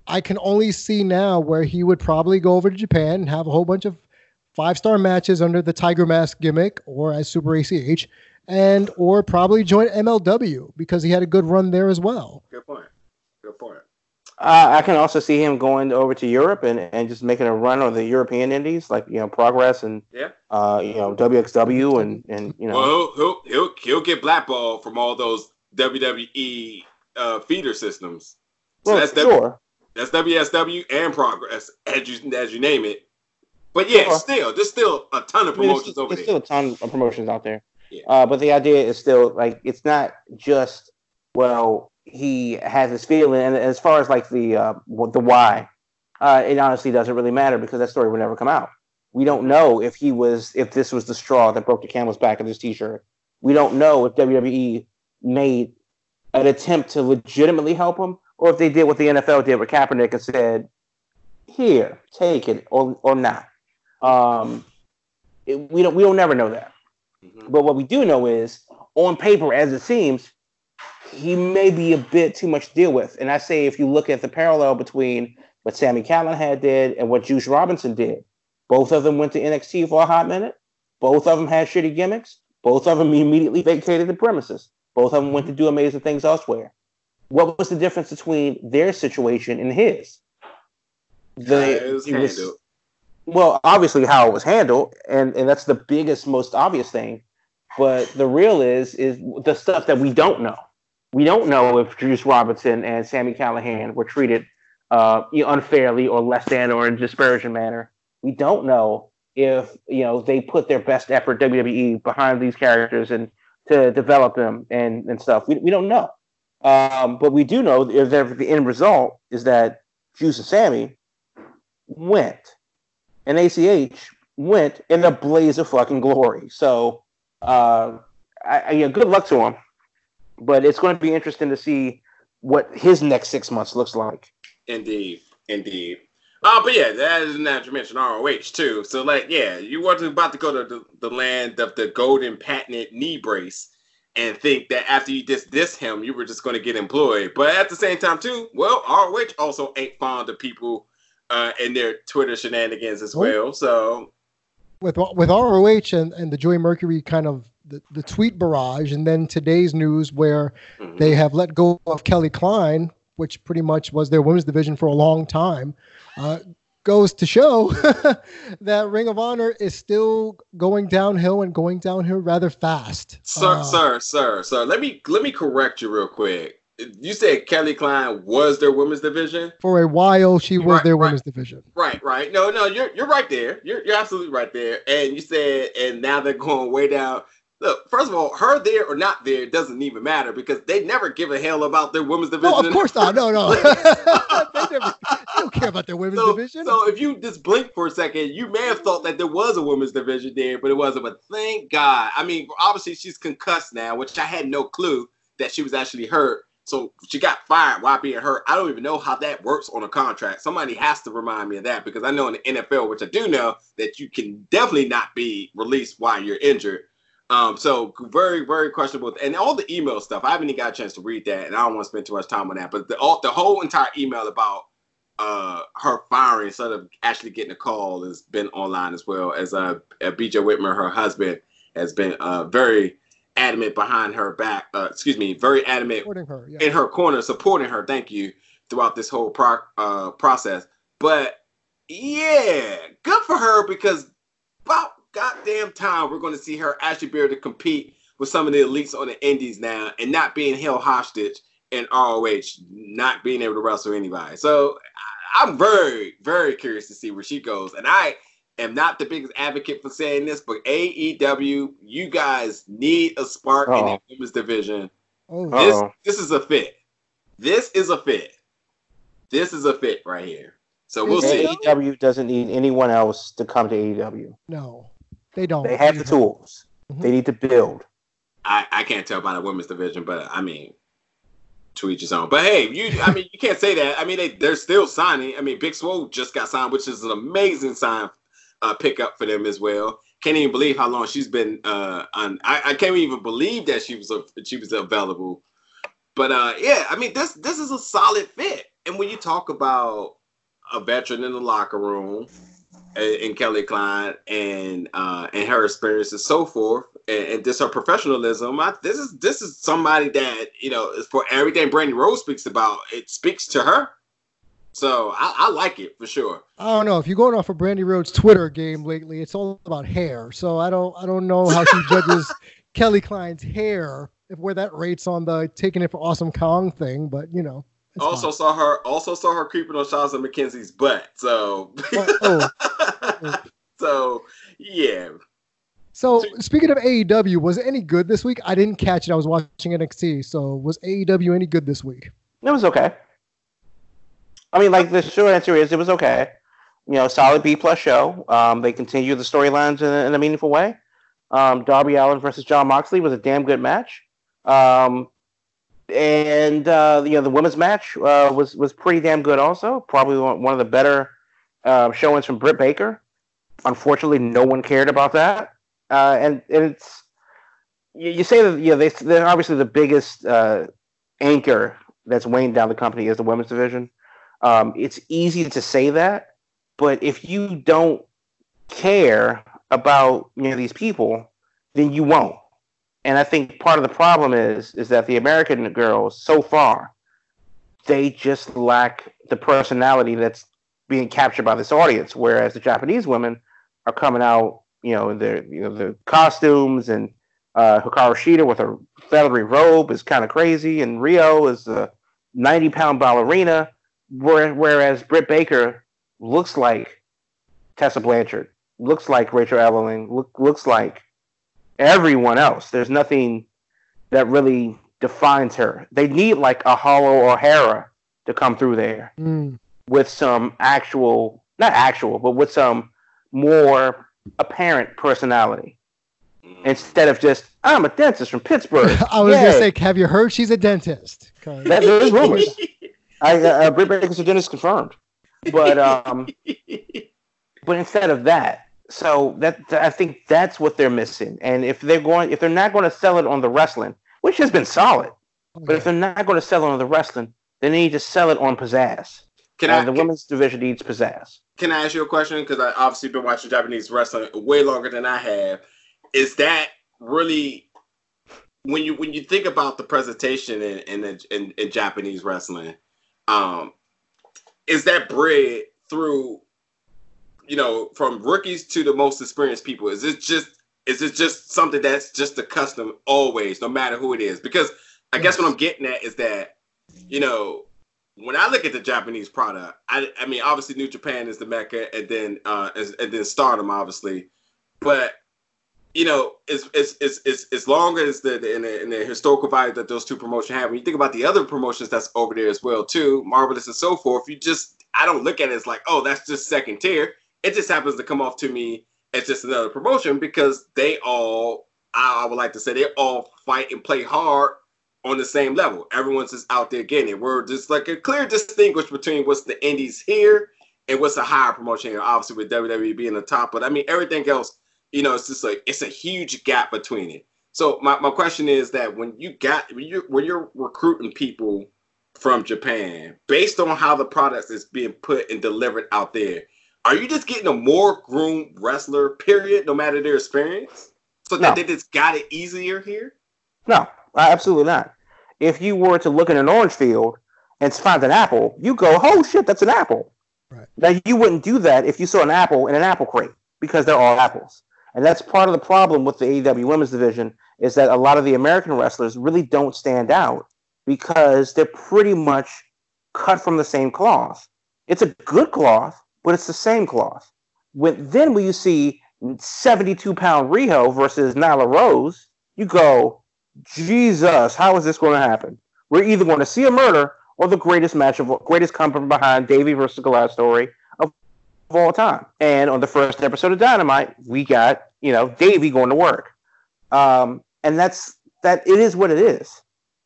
I can only see now where he would probably go over to Japan and have a whole bunch of five star matches under the Tiger Mask gimmick or as Super ACH, and or probably join MLW because he had a good run there as well. Good point. Good point. Uh, I can also see him going over to Europe and, and just making a run on the European indies, like you know Progress and yeah, uh, you know WXW and and you know. Well, he'll he'll he'll get blackballed from all those WWE uh, feeder systems. So well, that's sure. that's WXW and Progress, as you as you name it. But yeah, sure. still, there's still a ton of promotions I mean, over there's there. There's still a ton of promotions out there. Yeah. Uh, but the idea is still like it's not just well he has this feeling, and as far as like the uh, the why, uh, it honestly doesn't really matter because that story will never come out. We don't know if he was if this was the straw that broke the camel's back of this T-shirt. We don't know if WWE made an attempt to legitimately help him, or if they did what the NFL did with Kaepernick and said, "Here, take it," or or not. Um, it, we don't we don't never know that. Mm-hmm. But what we do know is, on paper, as it seems, he may be a bit too much to deal with. And I say if you look at the parallel between what Sami Callihan did and what Juice Robinson did, both of them went to NXT for a hot minute. Both of them had shitty gimmicks. Both of them immediately vacated the premises. Both of them went to do amazing things elsewhere. What was the difference between their situation and his? The, was, it was well, obviously how it was handled, and, and that's the biggest, most obvious thing. But the real is is the stuff that we don't know we don't know if Juice Robinson and Sami Callihan were treated uh, unfairly or less than or in a disparaging manner. We don't know if you know they put their best effort WWE behind these characters and to develop them and, and stuff. We, we don't know. Um, but we do know that the end result is that Juice and Sammy went and ACH went in a blaze of fucking glory. So uh, I, I, yeah, good luck to him but it's going to be interesting to see what his next six months looks like. Indeed, indeed. Oh, but yeah, that is not to mention ROH too. So, like, yeah, you were about to go to the, the land of the golden patented knee brace and think that after you just diss him, you were just going to get employed. But at the same time, too, well, ROH also ain't fond of people uh, and their Twitter shenanigans as well. So, with with ROH and, and the Joey Mercury kind of the, the tweet barrage, and then today's news where mm-hmm. they have let go of Kelly Klein, which pretty much was their women's division for a long time, uh, goes to show that Ring of Honor is still going downhill and going downhill rather fast. Sir, uh, sir, sir, sir. Let me let me correct you real quick. You said Kelly Klein was their women's division for a while. She was right, their right, women's division. Right, right. No, no, you're you're right there. You're you're absolutely right there. And you said, and now they're going way down look, first of all, her there or not there doesn't even matter because they never give a hell about their women's division. No, of course not. No, no. they, never, they don't care about their women's so, division. So if you just blink for a second, you may have thought that there was a women's division there, but it wasn't. But thank God. I mean, obviously she's concussed now, which I had no clue that she was actually hurt. So she got fired while being hurt. I don't even know how that works on a contract. Somebody has to remind me of that because I know in the NFL, which I do know, that you can definitely not be released while you're injured. Um, so very, very questionable. And all the email stuff, I haven't even got a chance to read that, and I don't want to spend too much time on that. But the all, the whole entire email about uh, her firing instead of actually getting a call has been online as well as uh, BJ Whitmer, her husband, has been uh, very adamant behind her back. Uh, excuse me, very adamant her, yeah. in her corner, supporting her. Thank you throughout this whole pro- uh, process. But yeah, good for her because about goddamn time we're going to see her actually be able to compete with some of the elites on the indies now and not being held hostage in ROH, not being able to wrestle anybody. So I'm very, very curious to see where she goes. And I am not the biggest advocate for saying this, but AEW, you guys need a spark Uh-oh. in the women's division. Oh. This, this is a fit. This is a fit. This is a fit right here. So we'll see. AEW doesn't need anyone else to come to AEW. No. They don't. They have the tools. Mm-hmm. They need to build. I, I can't tell by the women's division, but I mean, to each his own. But hey, you I mean you can't say that. I mean they they're still signing. I mean Big Swole just got signed, which is an amazing sign uh, pickup for them as well. Can't even believe how long she's been uh, on. I, I can't even believe that she was a, she was available. But uh, yeah, I mean this this is a solid fit. And when you talk about a veteran in the locker room, in Kelly Klein and uh, and her experience and so forth, and, and this her professionalism. I, this is this is somebody that you know is for everything Brandi Rhodes speaks about. It speaks to her. So I, I, like it for sure. I don't know if you're going off of Brandi Rhodes' Twitter game lately. It's all about hair. So I don't I don't know how she judges Kelly Klein's hair if where that rates on the taking it for awesome Kong thing. But you know. Also fine. saw her. Also saw her creeping on Shazza McKenzie's butt. So. oh. oh. so yeah. So speaking of AEW, was it any good this week? I didn't catch it. I was watching NXT. So was AEW any good this week? It was okay. I mean, like the short answer is it was okay. You know, solid B plus show. Um, they continue the storylines in, in, a meaningful way. Um, Darby Allin versus Jon Moxley was a damn good match. Um, and uh, you know, the women's match uh, was was pretty damn good also. Probably one of the better uh, showings from Britt Baker. Unfortunately, no one cared about that. Uh, and, and it's you, you, say that you know they they're obviously the biggest uh, anchor that's weighing down the company is the women's division. Um, it's easy to say that, but if you don't care about you know these people, then you won't. And I think part of the problem is is that the American girls so far they just lack the personality that's being captured by this audience, whereas the Japanese women are coming out, you know, in their you know the costumes and uh, Hikaru Shida with her feathery robe is kind of crazy, and Riho is a ninety pound ballerina, whereas Britt Baker looks like Tessa Blanchard, looks like Rachel Evelyn, look, looks like everyone else. There's nothing that really defines her. They need like a Hollow O'Hara to come through there mm. with some actual, not actual, but with some more apparent personality instead of just I'm a dentist from Pittsburgh. I was Yay. gonna say, have you heard she's a dentist? That, there's rumors. I uh, Britt Baker's a dentist confirmed, but um, but instead of that, so that I think that's what they're missing. And if they're going, if they're not going to sell it on the wrestling, which has been solid, but if they're not going to sell it on the wrestling, they need to sell it on pizzazz. Can and I, the can, women's division needs pizzazz. Can I ask you a question? Because I obviously been watching Japanese wrestling way longer than I have. Is that really when you when you think about the presentation in in, in, in Japanese wrestling? Um, is that bred through you know, from rookies to the most experienced people? Is it just is it just something that's just a custom always, no matter who it is? Because I guess what I'm getting at is that, you know, when I look at the Japanese product, I, I mean, obviously New Japan is the mecca, and then uh, and then Stardom, obviously, but you know, as as as as, as long as the, the in, the in the historical value that those two promotions have, when you think about the other promotions that's over there as well too, marvelous and so forth, you just I don't look at it as like, oh, that's just second tier. It just happens to come off to me as just another promotion because they all, I, would like to say, they all fight and play hard on the same level. Everyone's just out there getting it. We're just like a clear distinguish between what's the indies here and what's a higher promotion here. Obviously, with WWE being the top, but I mean everything else, you know, it's just like it's a huge gap between it. So my, my question is that when you got when you when you're recruiting people from Japan based on how the product is being put and delivered out there, are you just getting a more groomed wrestler, period, no matter their experience? So no. that they just got it easier here? No, absolutely not. If you were to look in an orange field and find an apple, you go, oh shit, that's an apple. Right. Now you wouldn't do that if you saw an apple in an apple crate because they're all apples. And that's part of the problem with the AEW women's division is that a lot of the American wrestlers really don't stand out because they're pretty much cut from the same cloth. It's a good cloth, but it's the same cloth. When then when you see 72 pound Riho versus Nyla Rose, you go, Jesus, how is this going to happen? We're either going to see a murder or the greatest match of greatest come from behind Davey versus Goliath story of, of all time. And on the first episode of Dynamite, we got you know Davey going to work, um, and that's that. It is what it is,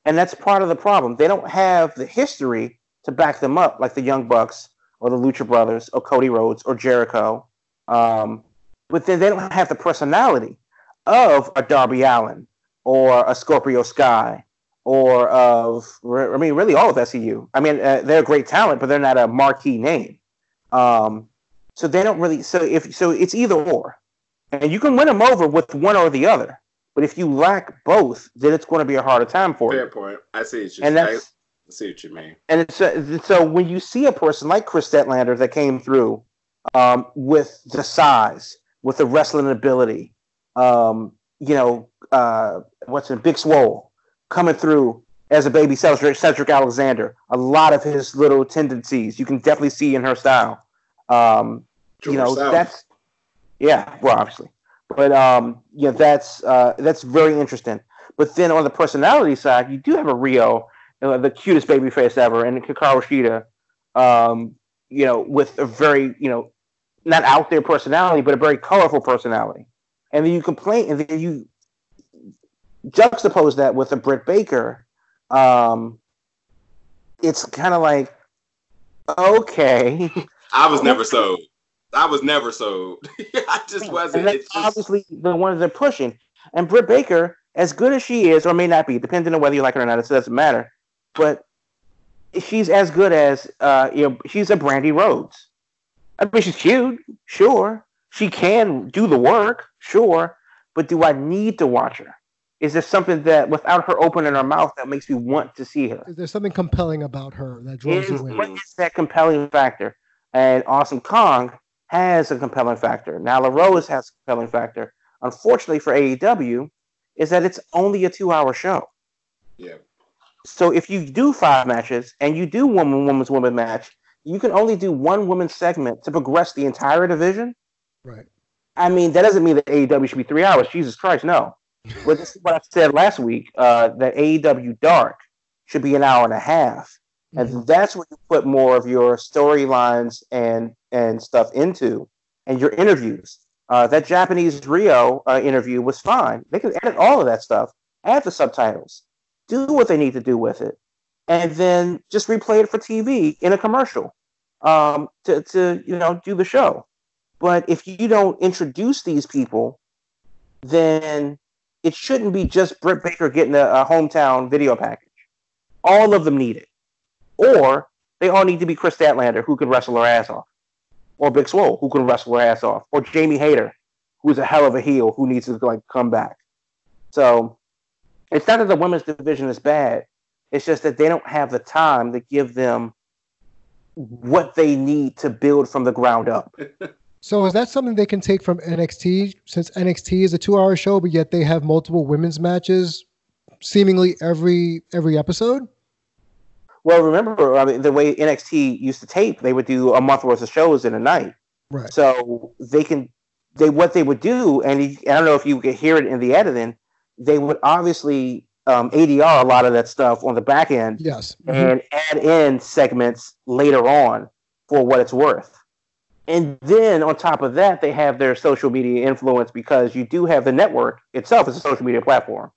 and that's part of the problem. They don't have the history to back them up like the Young Bucks or the Lucha Brothers or Cody Rhodes or Jericho. Um, but then they don't have the personality of a Darby Allin or a Scorpio Sky or of, I mean, really all of SCU. I mean, uh, they're a great talent, but they're not a marquee name. Um, So they don't really. So if so, it's either or, and you can win them over with one or the other. But if you lack both, then it's going to be a harder time for Fair you. Fair point. I see what you. And that's. I see what you mean. And it's uh, so when you see a person like Kris Statlander that came through um, with the size, with the wrestling ability, um, you know, uh, what's it, Big Swole coming through as a baby Cedric, Cedric Alexander. A lot of his little tendencies you can definitely see in her style. Um, you know, South. that's yeah, well, obviously, but um, yeah, that's uh, that's very interesting. But then on the personality side, you do have a Riho, uh, the cutest baby face ever, and Hikaru Shida, um, you know, with a very you know, not out there personality, but a very colorful personality. And then you complain, and then you juxtapose that with a Britt Baker. Um, it's kind of like, okay. I was never sold. I was never sold. I just wasn't. Just... obviously the ones they're pushing. And Britt Baker, as good as she is, or may not be, depending on whether you like her or not, it doesn't matter. But she's as good as uh, you know, she's a Brandi Rhodes. I mean, she's cute, sure. She can do the work, sure. But do I need to watch her? Is there something that, without her opening her mouth, that makes me want to see her? Is there something compelling about her that draws is, you in? What is that compelling factor? And Awesome Kong has a compelling factor. Nyla Rose has a compelling factor. Unfortunately for AEW, is that it's only a two-hour show. Yeah. So if you do five matches and you do one woman's woman match, you can only do one women's segment to progress the entire division. Right. I mean, that doesn't mean that AEW should be three hours. Jesus Christ, no. but this is what I said last week uh, that AEW Dark should be an hour and a half. And mm-hmm. that's where you put more of your storylines and and stuff into, and your interviews. Uh, that Japanese Riho uh, interview was fine. They could edit all of that stuff, add the subtitles, do what they need to do with it, and then just replay it for TV in a commercial um, to, to you know do the show. But if you don't introduce these people, then it shouldn't be just Britt Baker getting a, a hometown video package. All of them need it or they all need to be Kris Statlander, who can wrestle her ass off, or Big Swole, who can wrestle her ass off, or Jamie Hayter, who's a hell of a heel who needs to like come back. So it's not that the women's division is bad. It's just that they don't have the time to give them what they need to build from the ground up. So is that something they can take from NXT since NXT is a 2-hour show but yet they have multiple women's matches seemingly every every episode? Well, remember, I mean, the way NXT used to tape, they would do a month worth of shows in a night. Right. So they can, they what they would do, and I don't know if you could hear it in the editing, they would obviously um, ADR a lot of that stuff on the back end. Yes. Mm-hmm. And add in segments later on for what it's worth. And then on top of that, they have their social media influence because you do have the network itself as a social media platform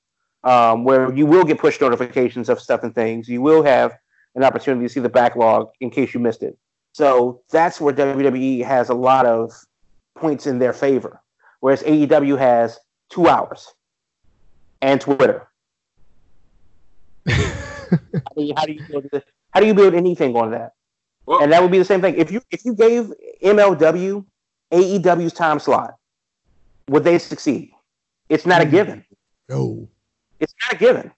um, where you will get push notifications of stuff and things. You will have an opportunity to see the backlog in case you missed it. So that's where WWE has a lot of points in their favor, whereas AEW has two hours and Twitter. I mean, how do you build this? How do you build anything on that? Well, and that would be the same thing. If you if you gave MLW AEW's time slot, would they succeed? It's not a mm. given. No. It's not a given.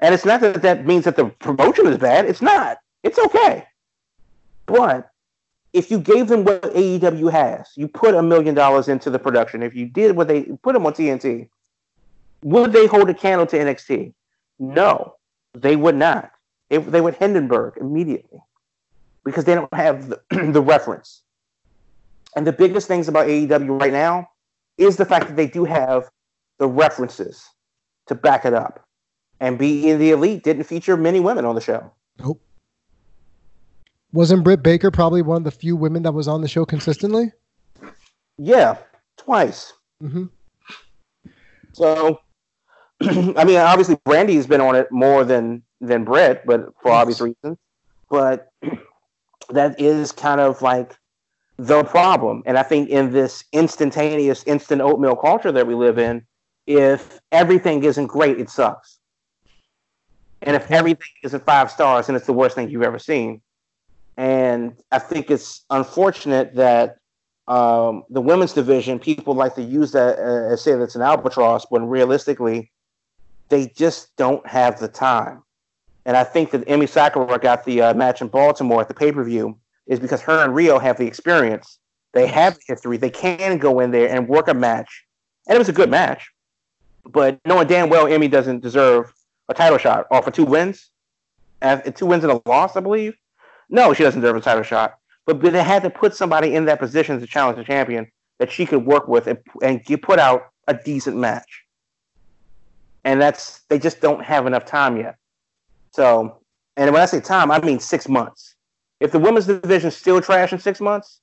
And it's not that that means that the promotion is bad. It's not. It's okay. But if you gave them what AEW has, you put a million dollars into the production. If you did what they put them on TNT, would they hold a candle to NXT? No, they would not. It, they would Hindenburg immediately because they don't have the, the reference. And the biggest things about AEW right now is the fact that they do have the references to back it up and being the elite didn't feature many women on the show. Nope. Wasn't Britt Baker probably one of the few women that was on the show consistently? Yeah, twice. Mm-hmm. So, I mean, obviously Brandi's been on it more than than Britt, but for yes. obvious reasons. But that is kind of like the problem. And I think in this instantaneous, instant oatmeal culture that we live in, if everything isn't great, it sucks. And if everything isn't five stars, then it's the worst thing you've ever seen. And I think it's unfortunate that um, the women's division, people like to use that uh, and say that's an albatross when realistically, they just don't have the time. And I think that Emmy Sakura got the uh, match in Baltimore at the pay per view is because her and Riho have the experience. They have the history. They can go in there and work a match. And it was a good match. But knowing damn well Emmy doesn't deserve a title shot or for two wins, two wins and a loss, I believe. No, she doesn't deserve a title shot. But, but they had to put somebody in that position to challenge the champion that she could work with and, and get, put out a decent match. And that's they just don't have enough time yet. So, and when I say time, I mean six months. If the women's division is still trash in six months,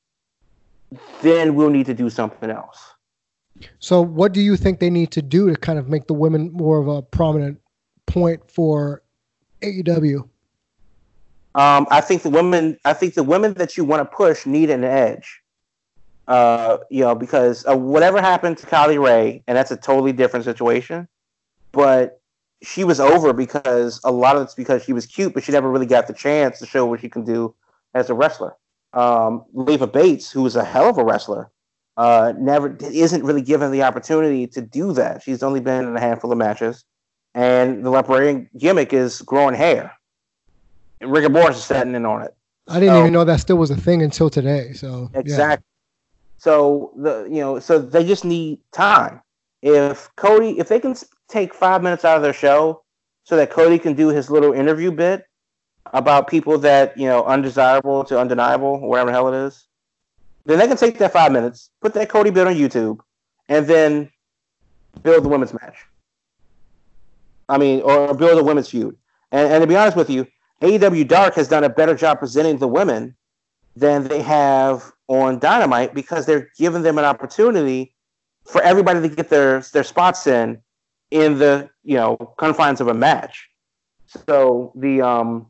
then we'll need to do something else. So, what do you think they need to do to kind of make the women more of a prominent point for AEW? Um, I think the women, I think the women that you want to push need an edge. Uh, you know, because uh, whatever happened to Kylie Rae, and that's a totally different situation. But she was over because a lot of it's because she was cute, but she never really got the chance to show what she can do as a wrestler. Um, Leva Bates, who is a hell of a wrestler, uh, never isn't really given the opportunity to do that. She's only been in a handful of matches, and the librarian gimmick is growing hair. And Rigor Mortis is setting in on it. I didn't so, even know that still was a thing until today. So exactly. Yeah. So the you know so they just need time. If Cody, if they can take five minutes out of their show so that Cody can do his little interview bit about people that you know undesirable to undeniable, whatever the hell it is, then they can take that five minutes, put that Cody bit on YouTube, and then build the women's match. I mean, or build a women's feud. And, and to be honest with you, AEW Dark has done a better job presenting the women than they have on Dynamite because they're giving them an opportunity for everybody to get their their spots in in the you know confines of a match. So the um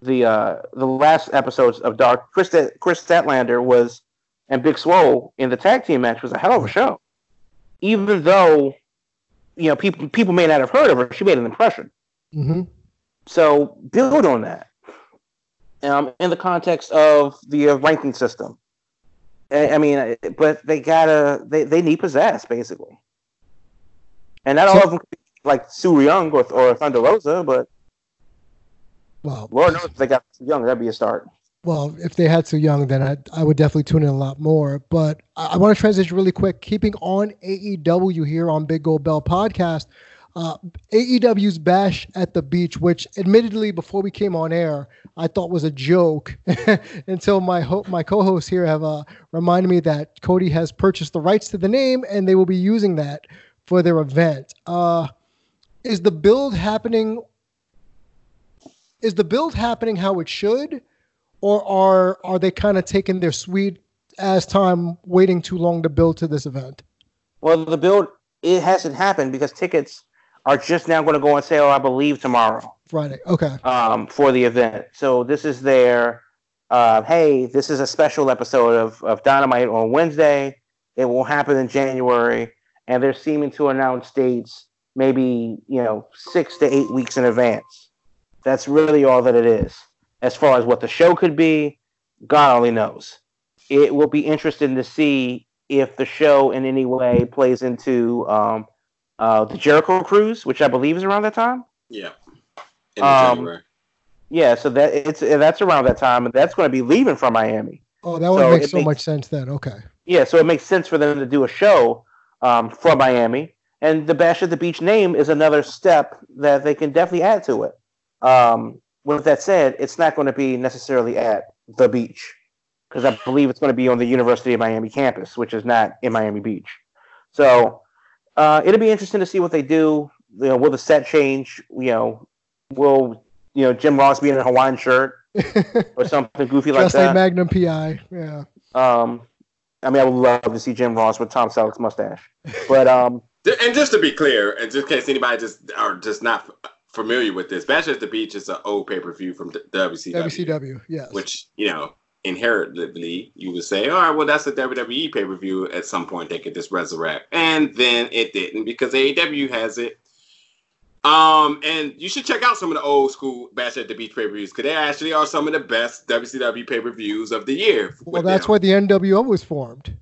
the uh the last episodes of Dark, Chris Kris Statlander was and Big Swole in the tag team match was a hell of a show. Even though you know people people may not have heard of her, she made an impression. Mm-hmm. So build on that. Um, in the context of the uh, ranking system, I, mean, but they gotta they, they need possess basically, and not all of them like Su Yung or or Thunder Rosa, but well, Lord knows if they got Su Yung, that'd be a start. Well, if they had Su Yung, then I, I would definitely tune in a lot more. But I, I want to transition really quick, keeping on AEW here on Big Gold Bell podcast. Uh, AEW's Bash at the Beach, which admittedly before we came on air, I thought was a joke until my ho- my co-hosts here have uh, reminded me that Cody has purchased the rights to the name and they will be using that for their event. Uh, is the build happening? Is the build happening how it should, or are are they kind of taking their sweet ass time waiting too long to build to this event? Well, the build it hasn't happened because tickets are just now going to go on sale, I believe, tomorrow. Friday. Okay. Um, for the event. So this is their, uh, hey, this is a special episode of, of Dynamite on Wednesday. It will happen in January, and they're seeming to announce dates maybe you know six to eight weeks in advance. That's really all that it is. As far as what the show could be, God only knows. It will be interesting to see if the show in any way plays into um, uh, the Jericho Cruise, which I believe is around that time. Yeah. Um, yeah, so that it's that's around that time, and that's going to be leaving from Miami. Oh, that would so make so makes, much sense then. Okay. Yeah, so it makes sense for them to do a show um, from Miami, and the Bash at the Beach name is another step that they can definitely add to it. Um, with that said, it's not going to be necessarily at the beach because I believe it's going to be on the University of Miami campus, which is not in Miami Beach. So uh, it'll be interesting to see what they do. You know, will the set change? You know, will you know Jim Ross be in a Hawaiian shirt or something goofy like Just that? like Magnum PI. Yeah. Um, I mean, I would love to see Jim Ross with Tom Selleck's mustache, but um. And just to be clear, and just in case anybody just are just not familiar with this, Bash at the Beach is an old pay per view from WCW. WCW, yes. Which you know inherently you would say, all right, well, that's a WWE pay per view. At some point, they could just resurrect. And then it didn't because AEW has it Um, and you should check out some of the old school Bash at the Beach pay per views because they actually are some of the best WCW pay per views of the year. Well, that's them. why the NWO was formed.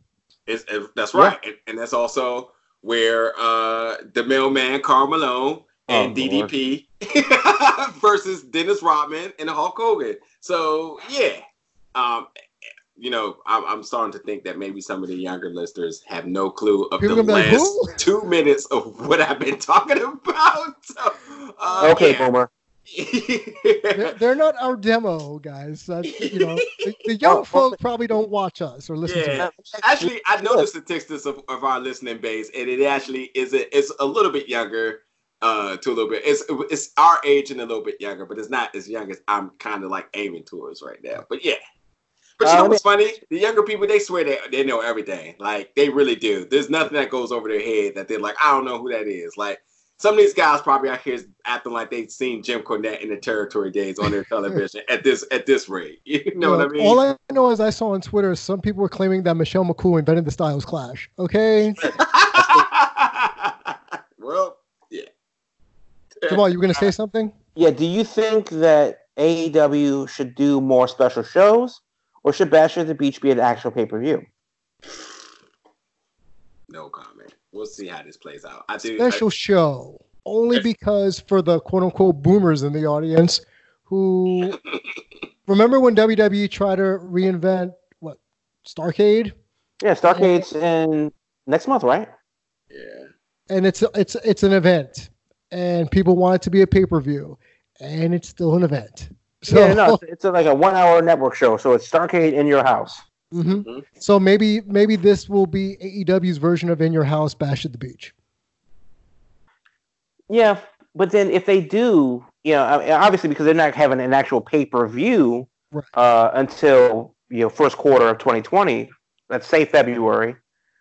It's, it, that's right, yeah. and, and, that's also where uh, the mailman Karl Malone and oh, DDP versus Dennis Rodman and Hulk Hogan. So yeah, um, you know, I'm, I'm, starting to think that maybe some of the younger listeners have no clue of People the last like, two minutes of what I've been talking about. So, uh, okay, yeah. Boomer. they're, they're, not our demo guys. That's, you know, the, the young oh, folk probably don't watch us or listen yeah. to us. Actually, I know the statistics of, of our listening base, and it actually is a, it's a little bit younger uh, to a little bit. It's it's our age and a little bit younger, but it's not as young as I'm kind of like aiming towards right now. But yeah, but you uh, know what's funny? The younger people, they swear they, they know everything. Like, they really do. There's nothing that goes over their head that they're like, I don't know who that is. Like, some of these guys probably out here acting like they've seen Jim Cornette in the territory days on their television at this at this rate. You know what I mean? All I know is I saw on Twitter some people were claiming that Michelle McCool invented the Styles Clash. Okay. well, yeah. Jamal, you were gonna say something? Yeah. Do you think that AEW should do more special shows? Or should Bash at the Beach be an actual pay per view? No comment. We'll see how this plays out. I do, Special I, show only because for the quote unquote boomers in the audience who remember when WWE tried to reinvent what Starcade? Yeah, Starcade's in next month, right? Yeah. And it's it's it's an event, and people want it to be a pay per view, and it's still an event. So, yeah, no, it's, it's a, like a one-hour network show, so it's Starcade in your house. Mm-hmm. Mm-hmm. So maybe maybe this will be AEW's version of In Your House Bash at the Beach. Yeah, but then if they do, you know, obviously because they're not having an actual pay per view right. uh, until you know first quarter of 2020. Let's say February.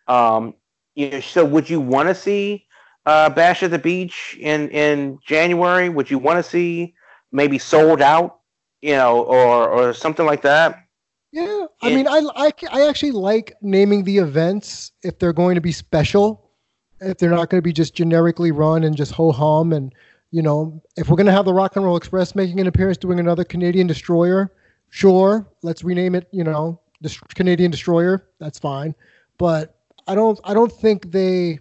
Um, you know, so would you want to see uh, Bash at the Beach in in January? Would you want to see maybe sold out you know, or or something like that. Yeah, I mean, I, I, I actually like naming the events if they're going to be special, if they're not going to be just generically run and just ho hum. And, you know, if we're going to have the Rock and Roll Express making an appearance doing another Canadian Destroyer, sure, let's rename it, you know, the Canadian Destroyer. That's fine. But I don't, I don't think they,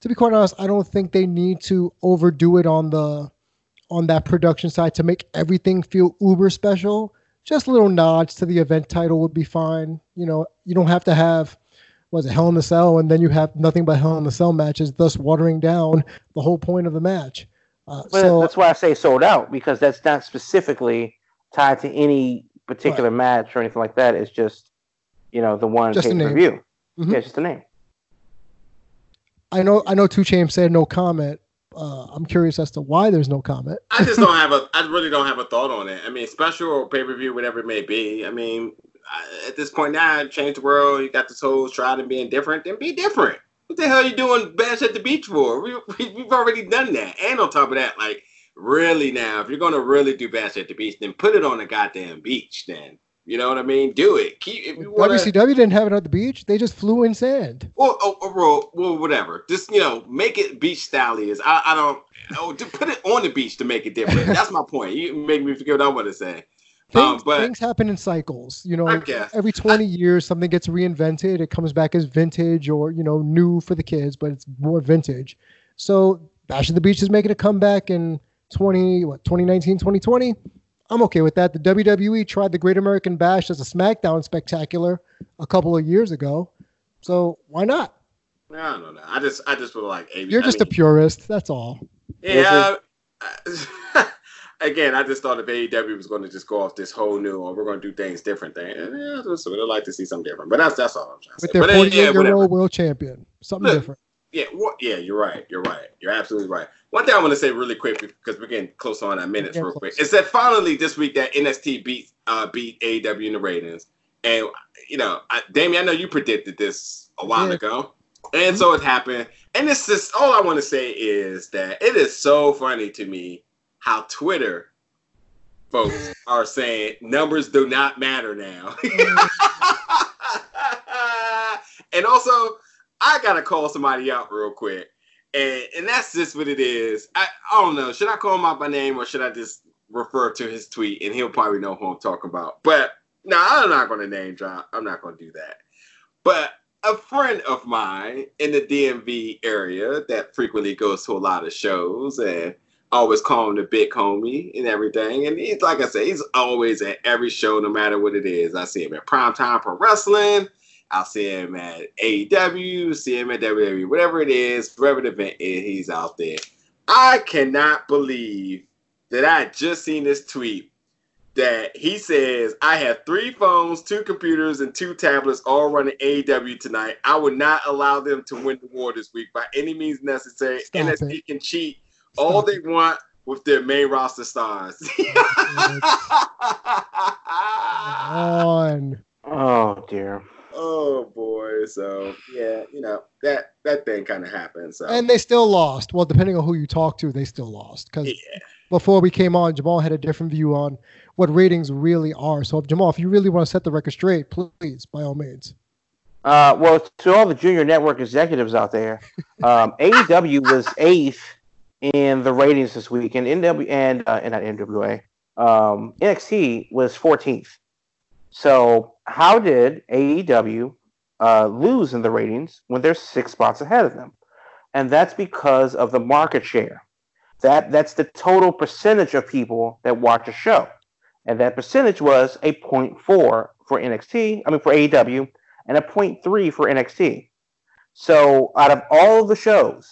to be quite honest, I don't think they need to overdo it on the on that production side to make everything feel uber special. Just little nods to the event title would be fine. You know, you don't have to have was it Hell in the Cell, and then you have nothing but Hell in the Cell matches, thus watering down the whole point of the match. Uh, so that's why I say sold out because that's not specifically tied to any particular right. match or anything like that. It's just you know the one just pay per view. Mm-hmm. Yeah, just a name. I know. I know. 2 Chainz said no comment, uh, I'm curious as to why there's no comment. I just don't have a. I really don't have a thought on it. I mean, special or pay per view, whatever it may be. I mean, at this point now, change the world. You got this whole try to being different, then be different. What the hell are you doing Bash at the Beach for? We, we, we've already done that. And on top of that, like, really now, if you're gonna really do Bash at the Beach, then put it on a goddamn beach. Then you know what I mean? Do it. Keep if you wanna... WCW didn't have it at the beach. They just flew in sand. Well, oh, oh, well, whatever. Just you know, make it beach style is. I, I don't. Oh, put it on the beach to make it different. That's my point. You make me forget what I want to say. Things, um, but, things happen in cycles. You know, every 20 I, years something gets reinvented. It comes back as vintage or, you know, new for the kids, but it's more vintage. So Bash at the Beach is making a comeback in 20, what, 2019, 2020. I'm okay with that. The WWE tried the Great American Bash as a SmackDown spectacular a couple of years ago, so why not? I don't know. I just I just would like. You're just mean, a purist. That's all. Yeah. again, I just thought if AEW was going to just go off this whole new, or we're going to do things different, thing, yeah, I would like to see something different. But that's that's all I'm trying to With say. With their eh, 48 year old world champion, something Look, different. Yeah, what? Yeah, you're right. You're right. You're absolutely right. One thing I want to say really quick because we're getting close on our minutes real quick is that finally this week that NXT beat uh, beat AEW in the ratings, and you know, I, Damien, I know you predicted this a while yeah. ago, and so it happened. And it's just all I want to say is that it is so funny to me how Twitter folks are saying numbers do not matter now. and also, I gotta call somebody out real quick. and and that's just what it is. I, I don't know. Should I call him out by name or should I just refer to his tweet and he'll probably know who I'm talking about. But no, I'm not to name drop. I'm not to do that. But a friend of mine in the DMV area that frequently goes to a lot of shows and always call him the big homie and everything. And he's like I said, he's always at every show, no matter what it is. I see him at Primetime Pro Wrestling. I'll see him at AEW, see him at WWE, whatever it is, whatever the event is, he's out there. I cannot believe that I just seen this tweet that he says I have three phones, two computers, and two tablets all running AEW tonight. I would not allow them to win the war this week by any means necessary. Stop NXT it. can cheat Stop all they want with their main roster stars. on. Oh dear. Oh boy. So yeah, you know that that thing kind of happened. So and they still lost. Well, depending on who you talk to, they still lost because yeah. before we came on, Jamal had a different view on what ratings really are. So, Jamal, if you really want to set the record straight, please, by all means. Uh, well, to all the junior network executives out there, um, AEW was eighth in the ratings this week, and NW and uh, and not NWA, um, NXT was 14th. So, how did AEW uh, lose in the ratings when they're six spots ahead of them? And that's because of the market share. That that's the total percentage of people that watch a show and that percentage was a 0.4 for NXT, I mean for AEW, and a 0.3 for NXT. So out of all of the shows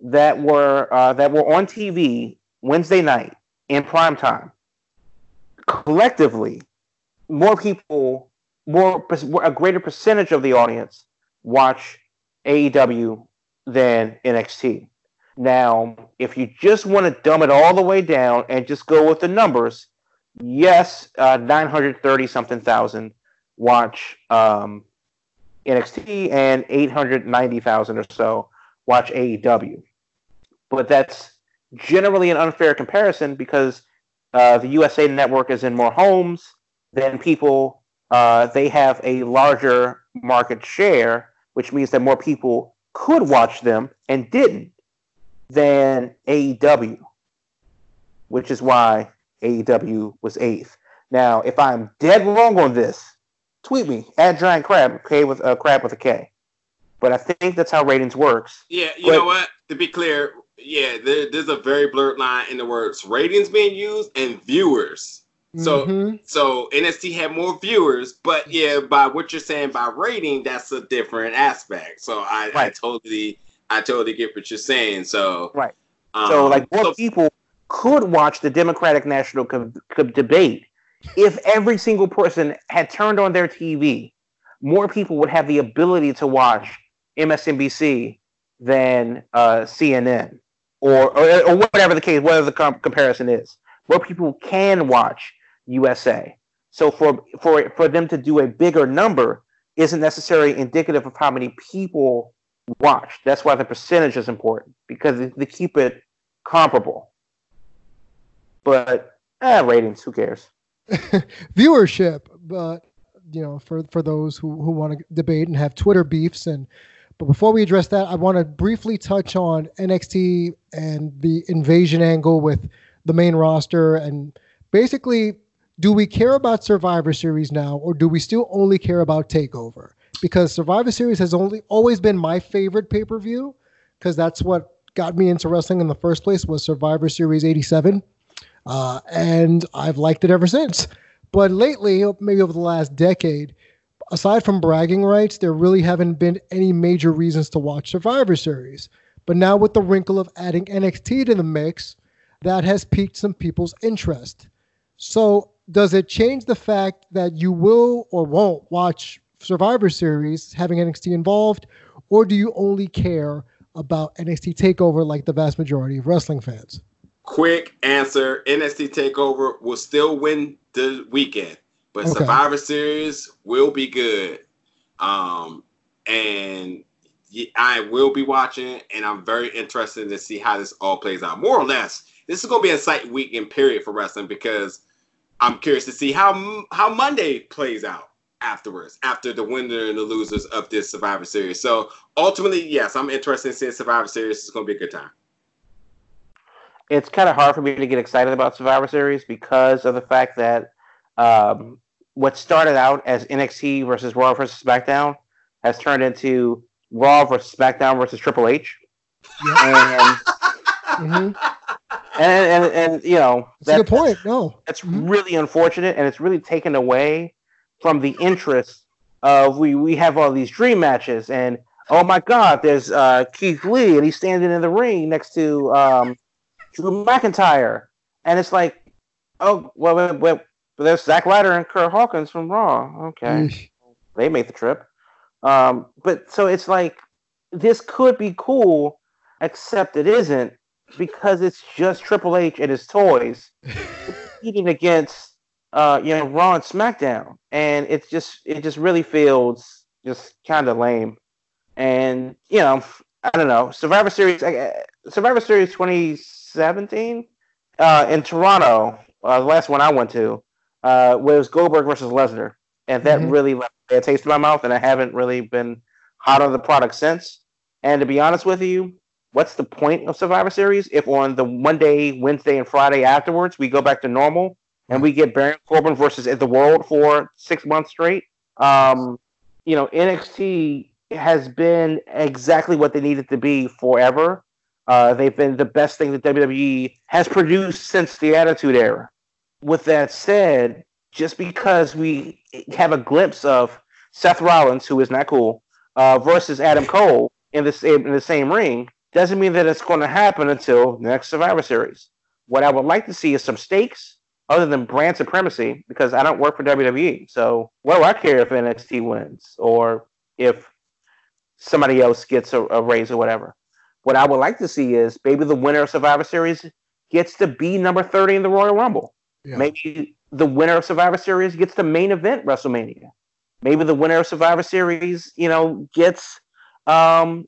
that were uh, that were on TV Wednesday night in prime time, collectively, more people, more a greater percentage of the audience watch AEW than NXT. Now, if you just want to dumb it all the way down and just go with the numbers, yes, uh, 930 something thousand watch um, NXT and 890,000 or so watch AEW. But that's generally an unfair comparison because uh, the USA Network is in more homes than people. Uh, they have a larger market share, which means that more people could watch them and didn't than AEW, which is why AEW was eighth. Now, if I'm dead wrong on this, tweet me at Giant Crab, K with a uh, crab with a K. But I think that's how ratings works. Yeah, you but, know what? To be clear, yeah, there, there's a very blurred line in the words ratings being used and viewers. So mm-hmm. so NXT had more viewers, but yeah, by what you're saying by rating, that's a different aspect. So I, right. I totally I totally get what you're saying. So right. Um, so like more so, people could watch the Democratic National co- co- debate if every single person had turned on their TV. More people would have the ability to watch MSNBC than uh, CNN or, or, or whatever the case, whatever the com- comparison is. More people can watch USA. So for for for them to do a bigger number isn't necessarily indicative of how many people watch. That's why the percentage is important because they keep it comparable. But eh, ratings, who cares? Viewership, but you know, for for those who who want to debate and have Twitter beefs and. But before we address that, I want to briefly touch on NXT and the invasion angle with the main roster and basically do we care about Survivor Series now or do we still only care about Takeover? Because Survivor Series has only always been my favorite pay-per-view because that's what got me into wrestling in the first place was Survivor Series 87. Uh, and I've liked it ever since. But lately, maybe over the last decade, aside from bragging rights, there really haven't been any major reasons to watch Survivor Series. But now, with the wrinkle of adding NXT to the mix, that has piqued some people's interest. So, does it change the fact that you will or won't watch Survivor Series having NXT involved, or do you only care about NXT Takeover like the vast majority of wrestling fans? Quick answer: NXT Takeover will still win the weekend, but okay. Survivor Series will be good. Um, and I will be watching, and I'm very interested to see how this all plays out. More or less, this is going to be a site weekend period for wrestling because I'm curious to see how how Monday plays out afterwards, after the winner and the losers of this Survivor Series. So ultimately, yes, I'm interested in seeing Survivor Series. It's going to be a good time. It's kind of hard for me to get excited about Survivor Series because of the fact that um, what started out as NXT versus Raw versus SmackDown has turned into Raw versus SmackDown versus Triple H. Yeah. And, mm-hmm. And, and, and, you know, that's a point. No, that's mm-hmm. really unfortunate, and it's really taken away from the interest of we we have all these dream matches, and oh my God, there's uh, Keith Lee, and he's standing in the ring next to um, Drew McIntyre, and it's like, oh well, well, well there's Zack Ryder and Kurt Hawkins from Raw. Okay, they made the trip. Um, but so it's like this could be cool, except it isn't because it's just Triple H and his toys competing against uh, you know Raw and SmackDown, and it's just it just really feels just kind of lame. And you know, I don't know Survivor Series, Survivor Series 2017 uh, in Toronto, uh, the last one I went to uh, was Goldberg versus Lesnar, and that mm-hmm. really left a taste in my mouth, and I haven't really been hot on the product since. And to be honest with you, what's the point of Survivor Series if on the Monday, Wednesday, and Friday afterwards we go back to normal and we get Baron Corbin versus the World for six months straight? Um, you know, NXT has been exactly what they needed to be forever. Uh, they've been the best thing that WWE has produced since the Attitude Era. With that said, just because we have a glimpse of Seth Rollins, who is not cool, uh, versus Adam Cole in the same in the same ring, doesn't mean that it's going to happen until next Survivor Series. What I would like to see is some stakes other than brand supremacy, because I don't work for WWE. So what do I care if NXT wins or if somebody else gets a, a raise or whatever? What I would like to see is maybe the winner of Survivor Series gets to be number 30 in the Royal Rumble. Yeah. Maybe the winner of Survivor Series gets the main event WrestleMania. Maybe the winner of Survivor Series, you know, gets um,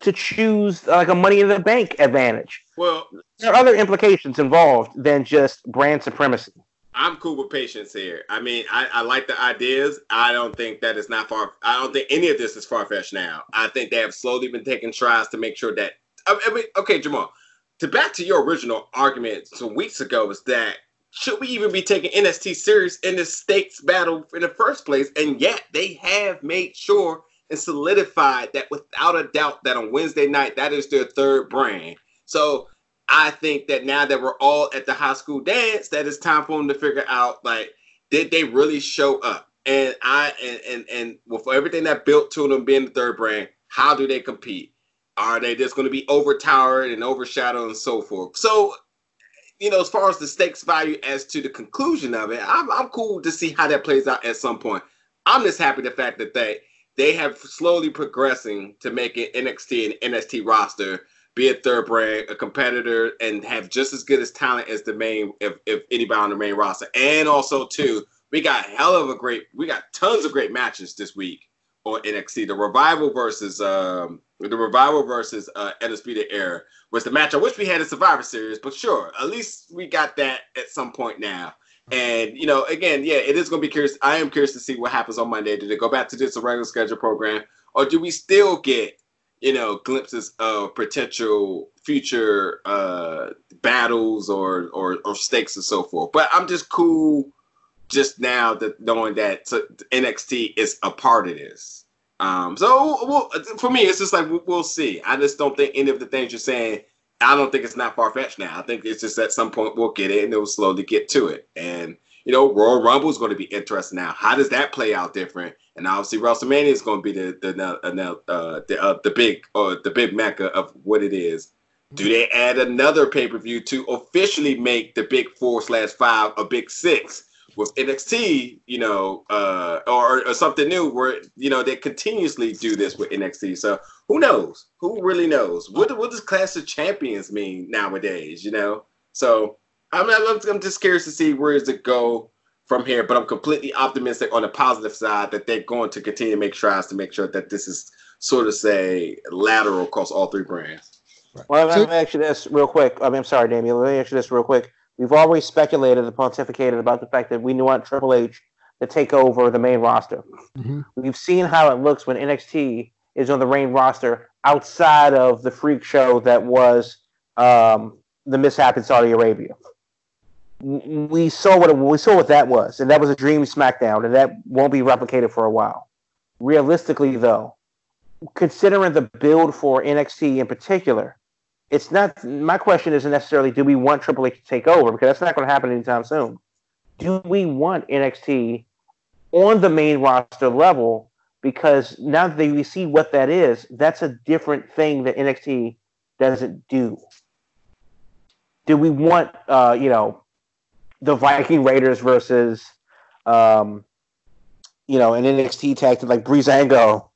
to choose like a Money in the Bank advantage. Well, there are other implications involved than just brand supremacy. I'm cool with patience here. I mean, I, I like the ideas. I don't think that it's not far. I don't think any of this is far fetched now. I think they have slowly been taking tries to make sure that. I mean, okay, Jamal. To back to your original argument some weeks ago is that should we even be taking NXT serious in the stakes battle in the first place? And yet they have made sure and solidified that without a doubt that on Wednesday night that is their third brand. So I think that now that we're all at the high school dance, that it's time for them to figure out like did they really show up? And I and and and with everything that built to them being the third brand, how do they compete? Are they just going to be overtowered and overshadowed and so forth? So you know, as far as the stakes value as to the conclusion of it, I'm, I'm cool to see how that plays out at some point. I'm just happy the fact that they they have slowly progressing to make it NXT and NST roster be a third brand, a competitor, and have just as good as talent as the main if, if anybody on the main roster. And also too, we got hell of a great, we got tons of great matches this week on NXT. The revival versus um the revival versus uh Undisputed Era was the match I wish we had a Survivor Series, but sure, at least we got that at some point now. And you know, again, yeah, it is going to be curious. I am curious to see what happens on Monday. Do they go back to just a regular schedule program, or do we still get you know glimpses of potential future uh, battles or, or or stakes and so forth? But I'm just cool just now that knowing that NXT is a part of this. Um, so well, for me, it's just like we'll see. I just don't think any of the things you're saying. I don't think it's not far fetched now. I think it's just at some point we'll get it and it'll slowly get to it. And you know, Royal Rumble is going to be interesting now. How does that play out different? And obviously, WrestleMania is going to be the the uh, the uh, the big or the big mecca of what it is. Do they add another pay per view to officially make the big four slash five a big six? With NXT, you know, uh, or, or something new where you know they continuously do this with NXT. So who knows? Who really knows? What what does Clash of Champions mean nowadays? You know, so I'm I'm just curious to see where does it go from here. But I'm completely optimistic on the positive side that they're going to continue to make strides to make sure that this is sort of say lateral across all three brands. Right. Well, let me ask you this real quick. I mean, I'm sorry, Damian. Let me ask you this real quick. We've always speculated and pontificated about the fact that we want Triple H to take over the main roster. Mm-hmm. We've seen how it looks when NXT is on the main roster outside of the freak show that was um, the mishap in Saudi Arabia. We saw what it, we saw what that was, and that was a dream SmackDown, and that won't be replicated for a while. Realistically, though, considering the build for NXT in particular, it's not. My question isn't necessarily do we want Triple H to take over because that's not going to happen anytime soon. Do we want NXT on the main roster level? Because now that we see what that is, that's a different thing that NXT doesn't do. Do we want, uh, you know, the Viking Raiders versus, um, you know, an NXT tag team like Breezango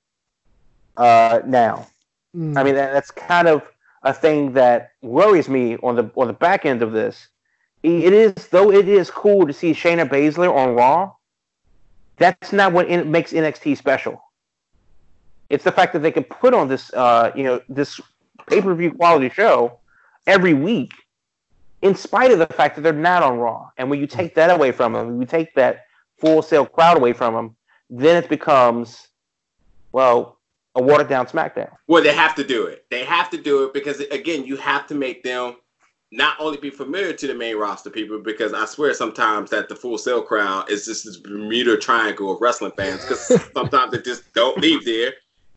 uh, now? Mm. I mean, that, that's kind of a thing that worries me on the on the back end of this. It is though it is cool to see Shayna Baszler on Raw. That's not what in, makes NXT special. It's the fact that they can put on this, uh, you know, this pay per view quality show every week, in spite of the fact that they're not on Raw. And when you take that away from them, you take that Full Sail crowd away from them, then it becomes, well, a watered down SmackDown. Well, they have to do it. They have to do it because again, you have to make them not only be familiar to the main roster people, because I swear sometimes that the Full Sail crowd is just this Bermuda Triangle of wrestling fans because sometimes they just don't leave there.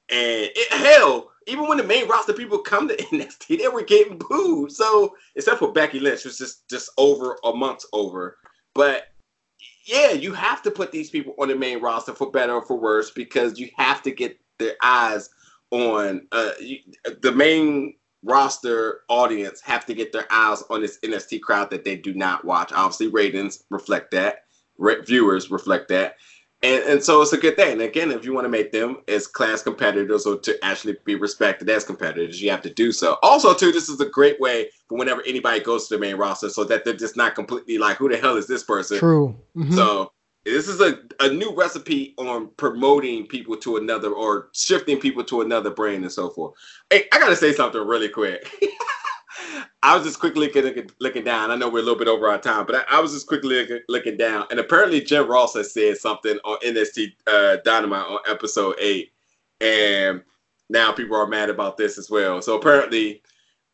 And it, hell, even when the main roster people come to NXT, they were getting booed. So except for Becky Lynch, was just just over a month over. But yeah, you have to put these people on the main roster for better or for worse because you have to get their eyes on uh, the main roster audience have to get their eyes on this NXT crowd that they do not watch. Obviously, ratings reflect that, Re- viewers reflect that. And, and so it's a good thing. And again, if you want to make them as class competitors or to actually be respected as competitors, you have to do so. Also, too, this is a great way for whenever anybody goes to the main roster so that they're just not completely like, who the hell is this person? True. Mm-hmm. So this is a, a new recipe on promoting people to another or shifting people to another brand and so forth. Hey, I gotta say something really quick. I was just quickly looking, looking down. I know we're a little bit over our time, but I, I was just quickly looking, looking, down, and apparently Jim Ross has said something on NST uh, Dynamite on episode eight, and now people are mad about this as well. So apparently,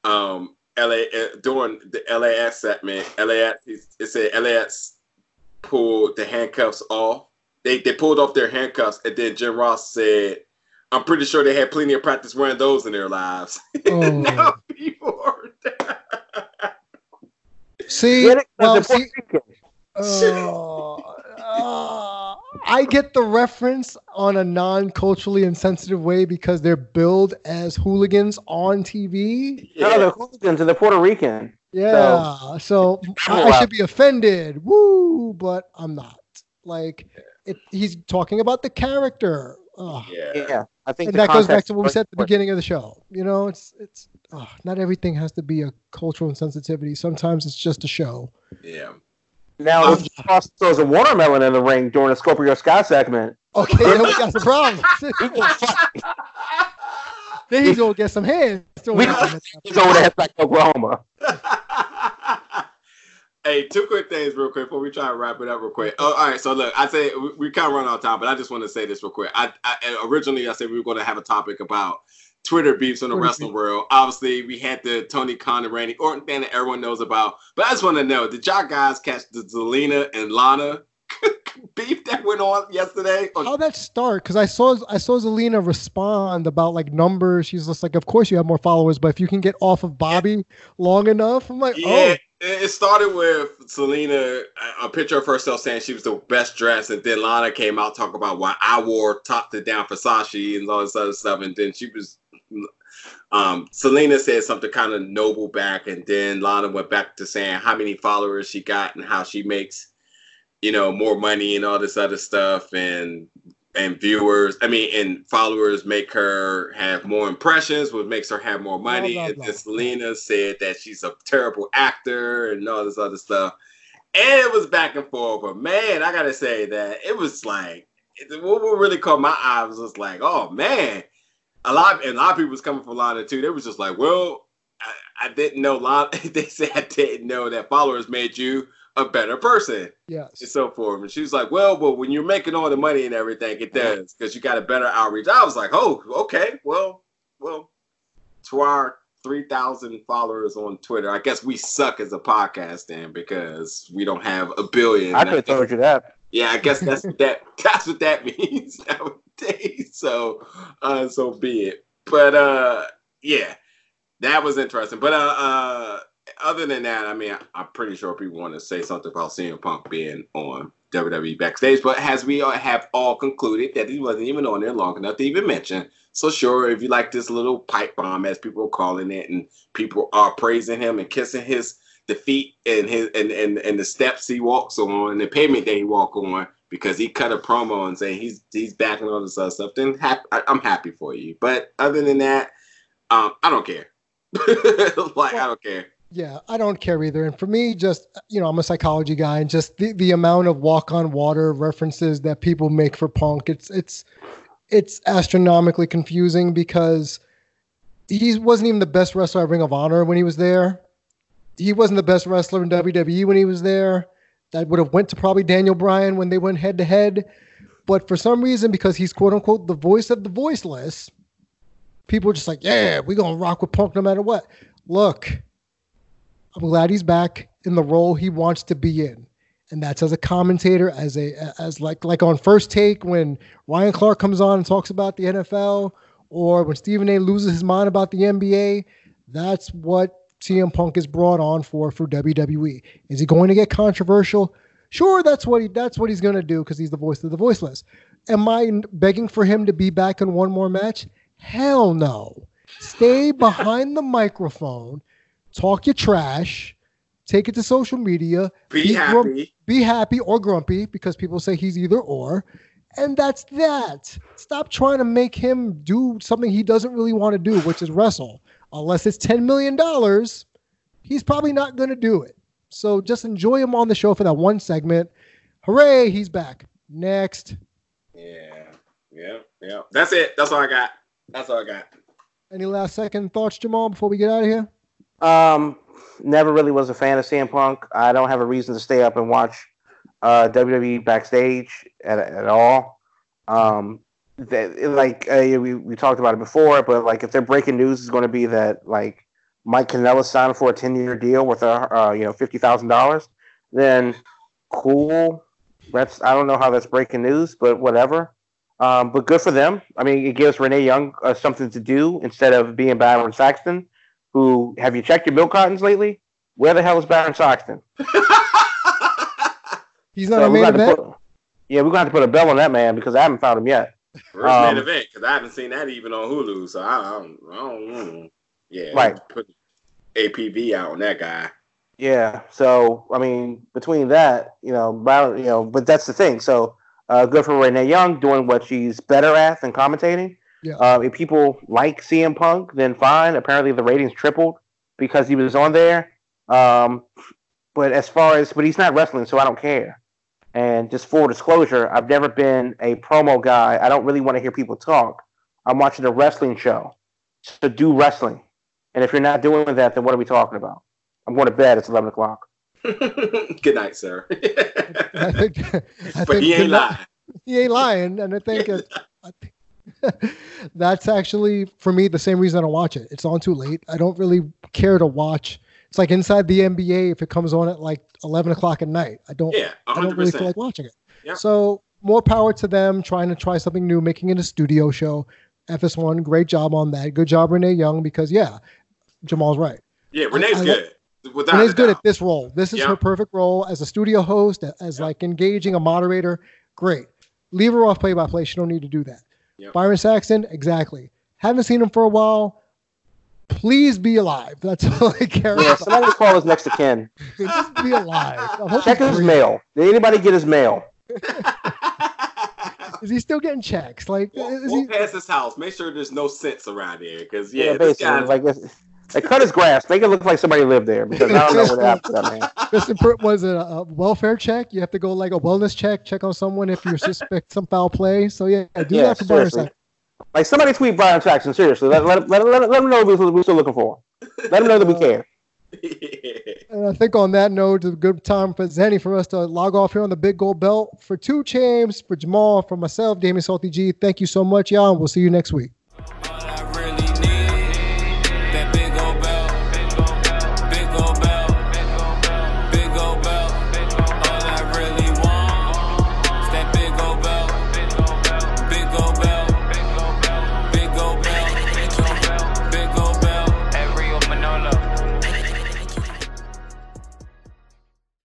um, LA uh, during the LAX segment, LAX it said LAX pulled the handcuffs off. They they pulled off their handcuffs, and then Jim Ross said, "I'm pretty sure they had plenty of practice wearing those in their lives." Oh. now people are. see, well, see uh, uh, I get the reference on a non-culturally insensitive way because they're billed as hooligans on TV. Yeah. No, they're hooligans and they're Puerto Rican. Yeah, so, so I, I, should be offended. Woo, but I'm not. Like, it, he's talking about the character. Ugh. Yeah, yeah. I think and that goes back to what we said at the beginning of the show. You know, it's it's not everything has to be a cultural insensitivity. Sometimes it's just a show. Yeah. Now, um, if Ross throws a watermelon in the ring during a Scorpio Sky segment, okay, then we got some problems. then he's gonna get some hands. We, he's over there back to Oklahoma. hey, two quick things real quick before we try to wrap it up real quick. Oh, all right. So look, I say we, we kind of run out of time, but I just want to say this real quick. I, I originally I said we were going to have a topic about Twitter beefs in the Twitter wrestling beef. world. Obviously, we had the Tony Khan and Randy Orton thing that everyone knows about. But I just want to know, did y'all guys catch the Zelina and Lana beef that went on yesterday? How that start? Because I saw I saw Zelina respond about like numbers. She's just like, of course you have more followers, but if you can get off of Bobby yeah. long enough, I'm like, yeah. oh. It started with Zelina, a picture of herself saying she was the best dressed, and then Lana came out talking about why I wore top to down Versace and all this other stuff, and then she was um, Zelina said something kind of noble back, and then Lana went back to saying how many followers she got and how she makes you know, more money and all this other stuff and and viewers, I mean, and followers make her have more impressions, which makes her have more money. Blah, blah, blah. And Zelina said that she's a terrible actor and all this other stuff. And it was back and forth. But man, I gotta say that it was like what really caught my eye was just like, oh man. A lot and a lot of people was coming from Lana too. They was just like, well, I, I didn't know Lana. they said I didn't know that followers made you a better person. Yes. And so forth. And she was like, well, but when you're making all the money and everything, it does because you got a better outreach. I was like, oh, okay, well, well, to our 3,000 followers on Twitter, I guess we suck as a podcast then because we don't have a billion. I could have told you that. Yeah, I guess that's that. That's what that means nowadays. So, uh, so be it. But uh, yeah, that was interesting. But uh, uh other than that, I mean, I, am pretty sure people want to say something about CM Punk being on WWE backstage. But as we all have all concluded that he wasn't even on there long enough to even mention. So sure, if you like this little pipe bomb, as people are calling it, and people are praising him and kissing his defeat and his and, and, and the steps he walks on, and the pavement that he walk on, because he cut a promo and saying he's he's backing all this other stuff, then I, I'm happy for you. But other than that, um, I don't care. like I don't care. Yeah, I don't care either. And for me, just you know, I'm a psychology guy, and just the, the amount of walk on water references that people make for Punk, it's it's it's astronomically confusing because he wasn't even the best wrestler at Ring of Honor when he was there. He wasn't the best wrestler in WWE when he was there. That would have went to probably Daniel Bryan when they went head to head. But for some reason, because he's quote unquote the voice of the voiceless, people are just like, yeah, we're gonna rock with Punk no matter what. Look, I'm glad he's back in the role he wants to be in. And that's as a commentator, as a as like like on first take when Ryan Clark comes on and talks about the NFL, or when Stephen A loses his mind about the NBA. That's what CM Punk is brought on for for WWE. Is he going to get controversial? Sure, that's what he that's what he's going to do because he's the voice of the voiceless. Am I begging for him to be back in one more match? Hell no. Stay behind the microphone talk your trash, take it to social media, be, be happy, grum- be happy or grumpy because people say he's either or, and that's that. Stop trying to make him do something he doesn't really want to do, which is wrestle. Unless it's ten million dollars, he's probably not going to do it. So just enjoy him on the show for that one segment. Hooray, he's back. Next. Yeah, yeah, yeah. That's it. That's all I got. That's all I got. Any last second thoughts, Jamal, before we get out of here? Um, never really was a fan of CM Punk. I don't have a reason to stay up and watch uh, WWE backstage at, at all. Um, that, like uh, we we talked about it before, but like if they're breaking news is going to be that like Mike Kanellis signed for a ten year deal with a uh, you know fifty thousand dollars, then cool. That's I don't know how that's breaking news, but whatever. Um, but good for them. I mean, it gives Renee Young uh, something to do instead of being Byron Saxton who have you checked your milk cartons lately? Where the hell is Byron Saxton? He's not so a main event. Put, yeah, we're gonna have to put a bell on that man because I haven't found him yet. First um, main event because I haven't seen that even on Hulu, so I, I don't, I don't know. Yeah, right. Put APB out on that guy. Yeah, so I mean, between that, you know, Byron, you know, but that's the thing. So uh, good for Renee Young doing what she's better at than commentating. Yeah. Uh, if people like CM Punk, then fine. Apparently, the ratings tripled because he was on there. Um, but as far as, but he's not wrestling, so I don't care. And just full disclosure, I've never been a promo guy. I don't really want to hear people talk. I'm watching a wrestling show to do wrestling. And if you're not doing that, then what are we talking about? I'm going to bed. It's 11 o'clock. Good night, sir. I think, I but think he ain't lying. He ain't lying, and I think, it, I think That's actually for me the same reason I don't watch it. It's on too late. I don't really care to watch. It's like inside the NBA if it comes on at like eleven o'clock at night. I don't. Yeah, 100%. I don't really feel like watching it. Yeah. So more power to them trying to try something new, making it a studio show. FS1, great job on that. Good job, Renee Young, because yeah, Jamal's right. Yeah, Renee's I, I good. Without Renee's good at this role. This is yeah. her perfect role as a studio host, as yeah. like engaging a moderator. Great. Leave her off play by play. She don't need to do that. Yep. Byron Saxton, exactly. Haven't seen him for a while. Please be alive. That's all I care yeah, about. Somebody call his next to kin. Just be alive. Check his mail. Did anybody get his mail? is he still getting checks? Like, we'll, is we'll he... pass his house. Make sure there's no sense around here, because yeah, yeah basically, like they cut his grass. Make it look like somebody lived there because I don't know what happened to that man. Just was it a welfare check? You have to go like a wellness check, check on someone if you suspect some foul play. So yeah, do yeah, that for Byron Like somebody tweet Byron Saxton seriously. Let, let, let, let, let him know we're still looking for. him. Let him know that we uh, care. and I think on that note, it's a good time for Zenny for us to log off here on the Big Gold Belt. For 2 Chainz, for Jamal, for myself, Damien Salty G, thank you so much, y'all. And we'll see you next week.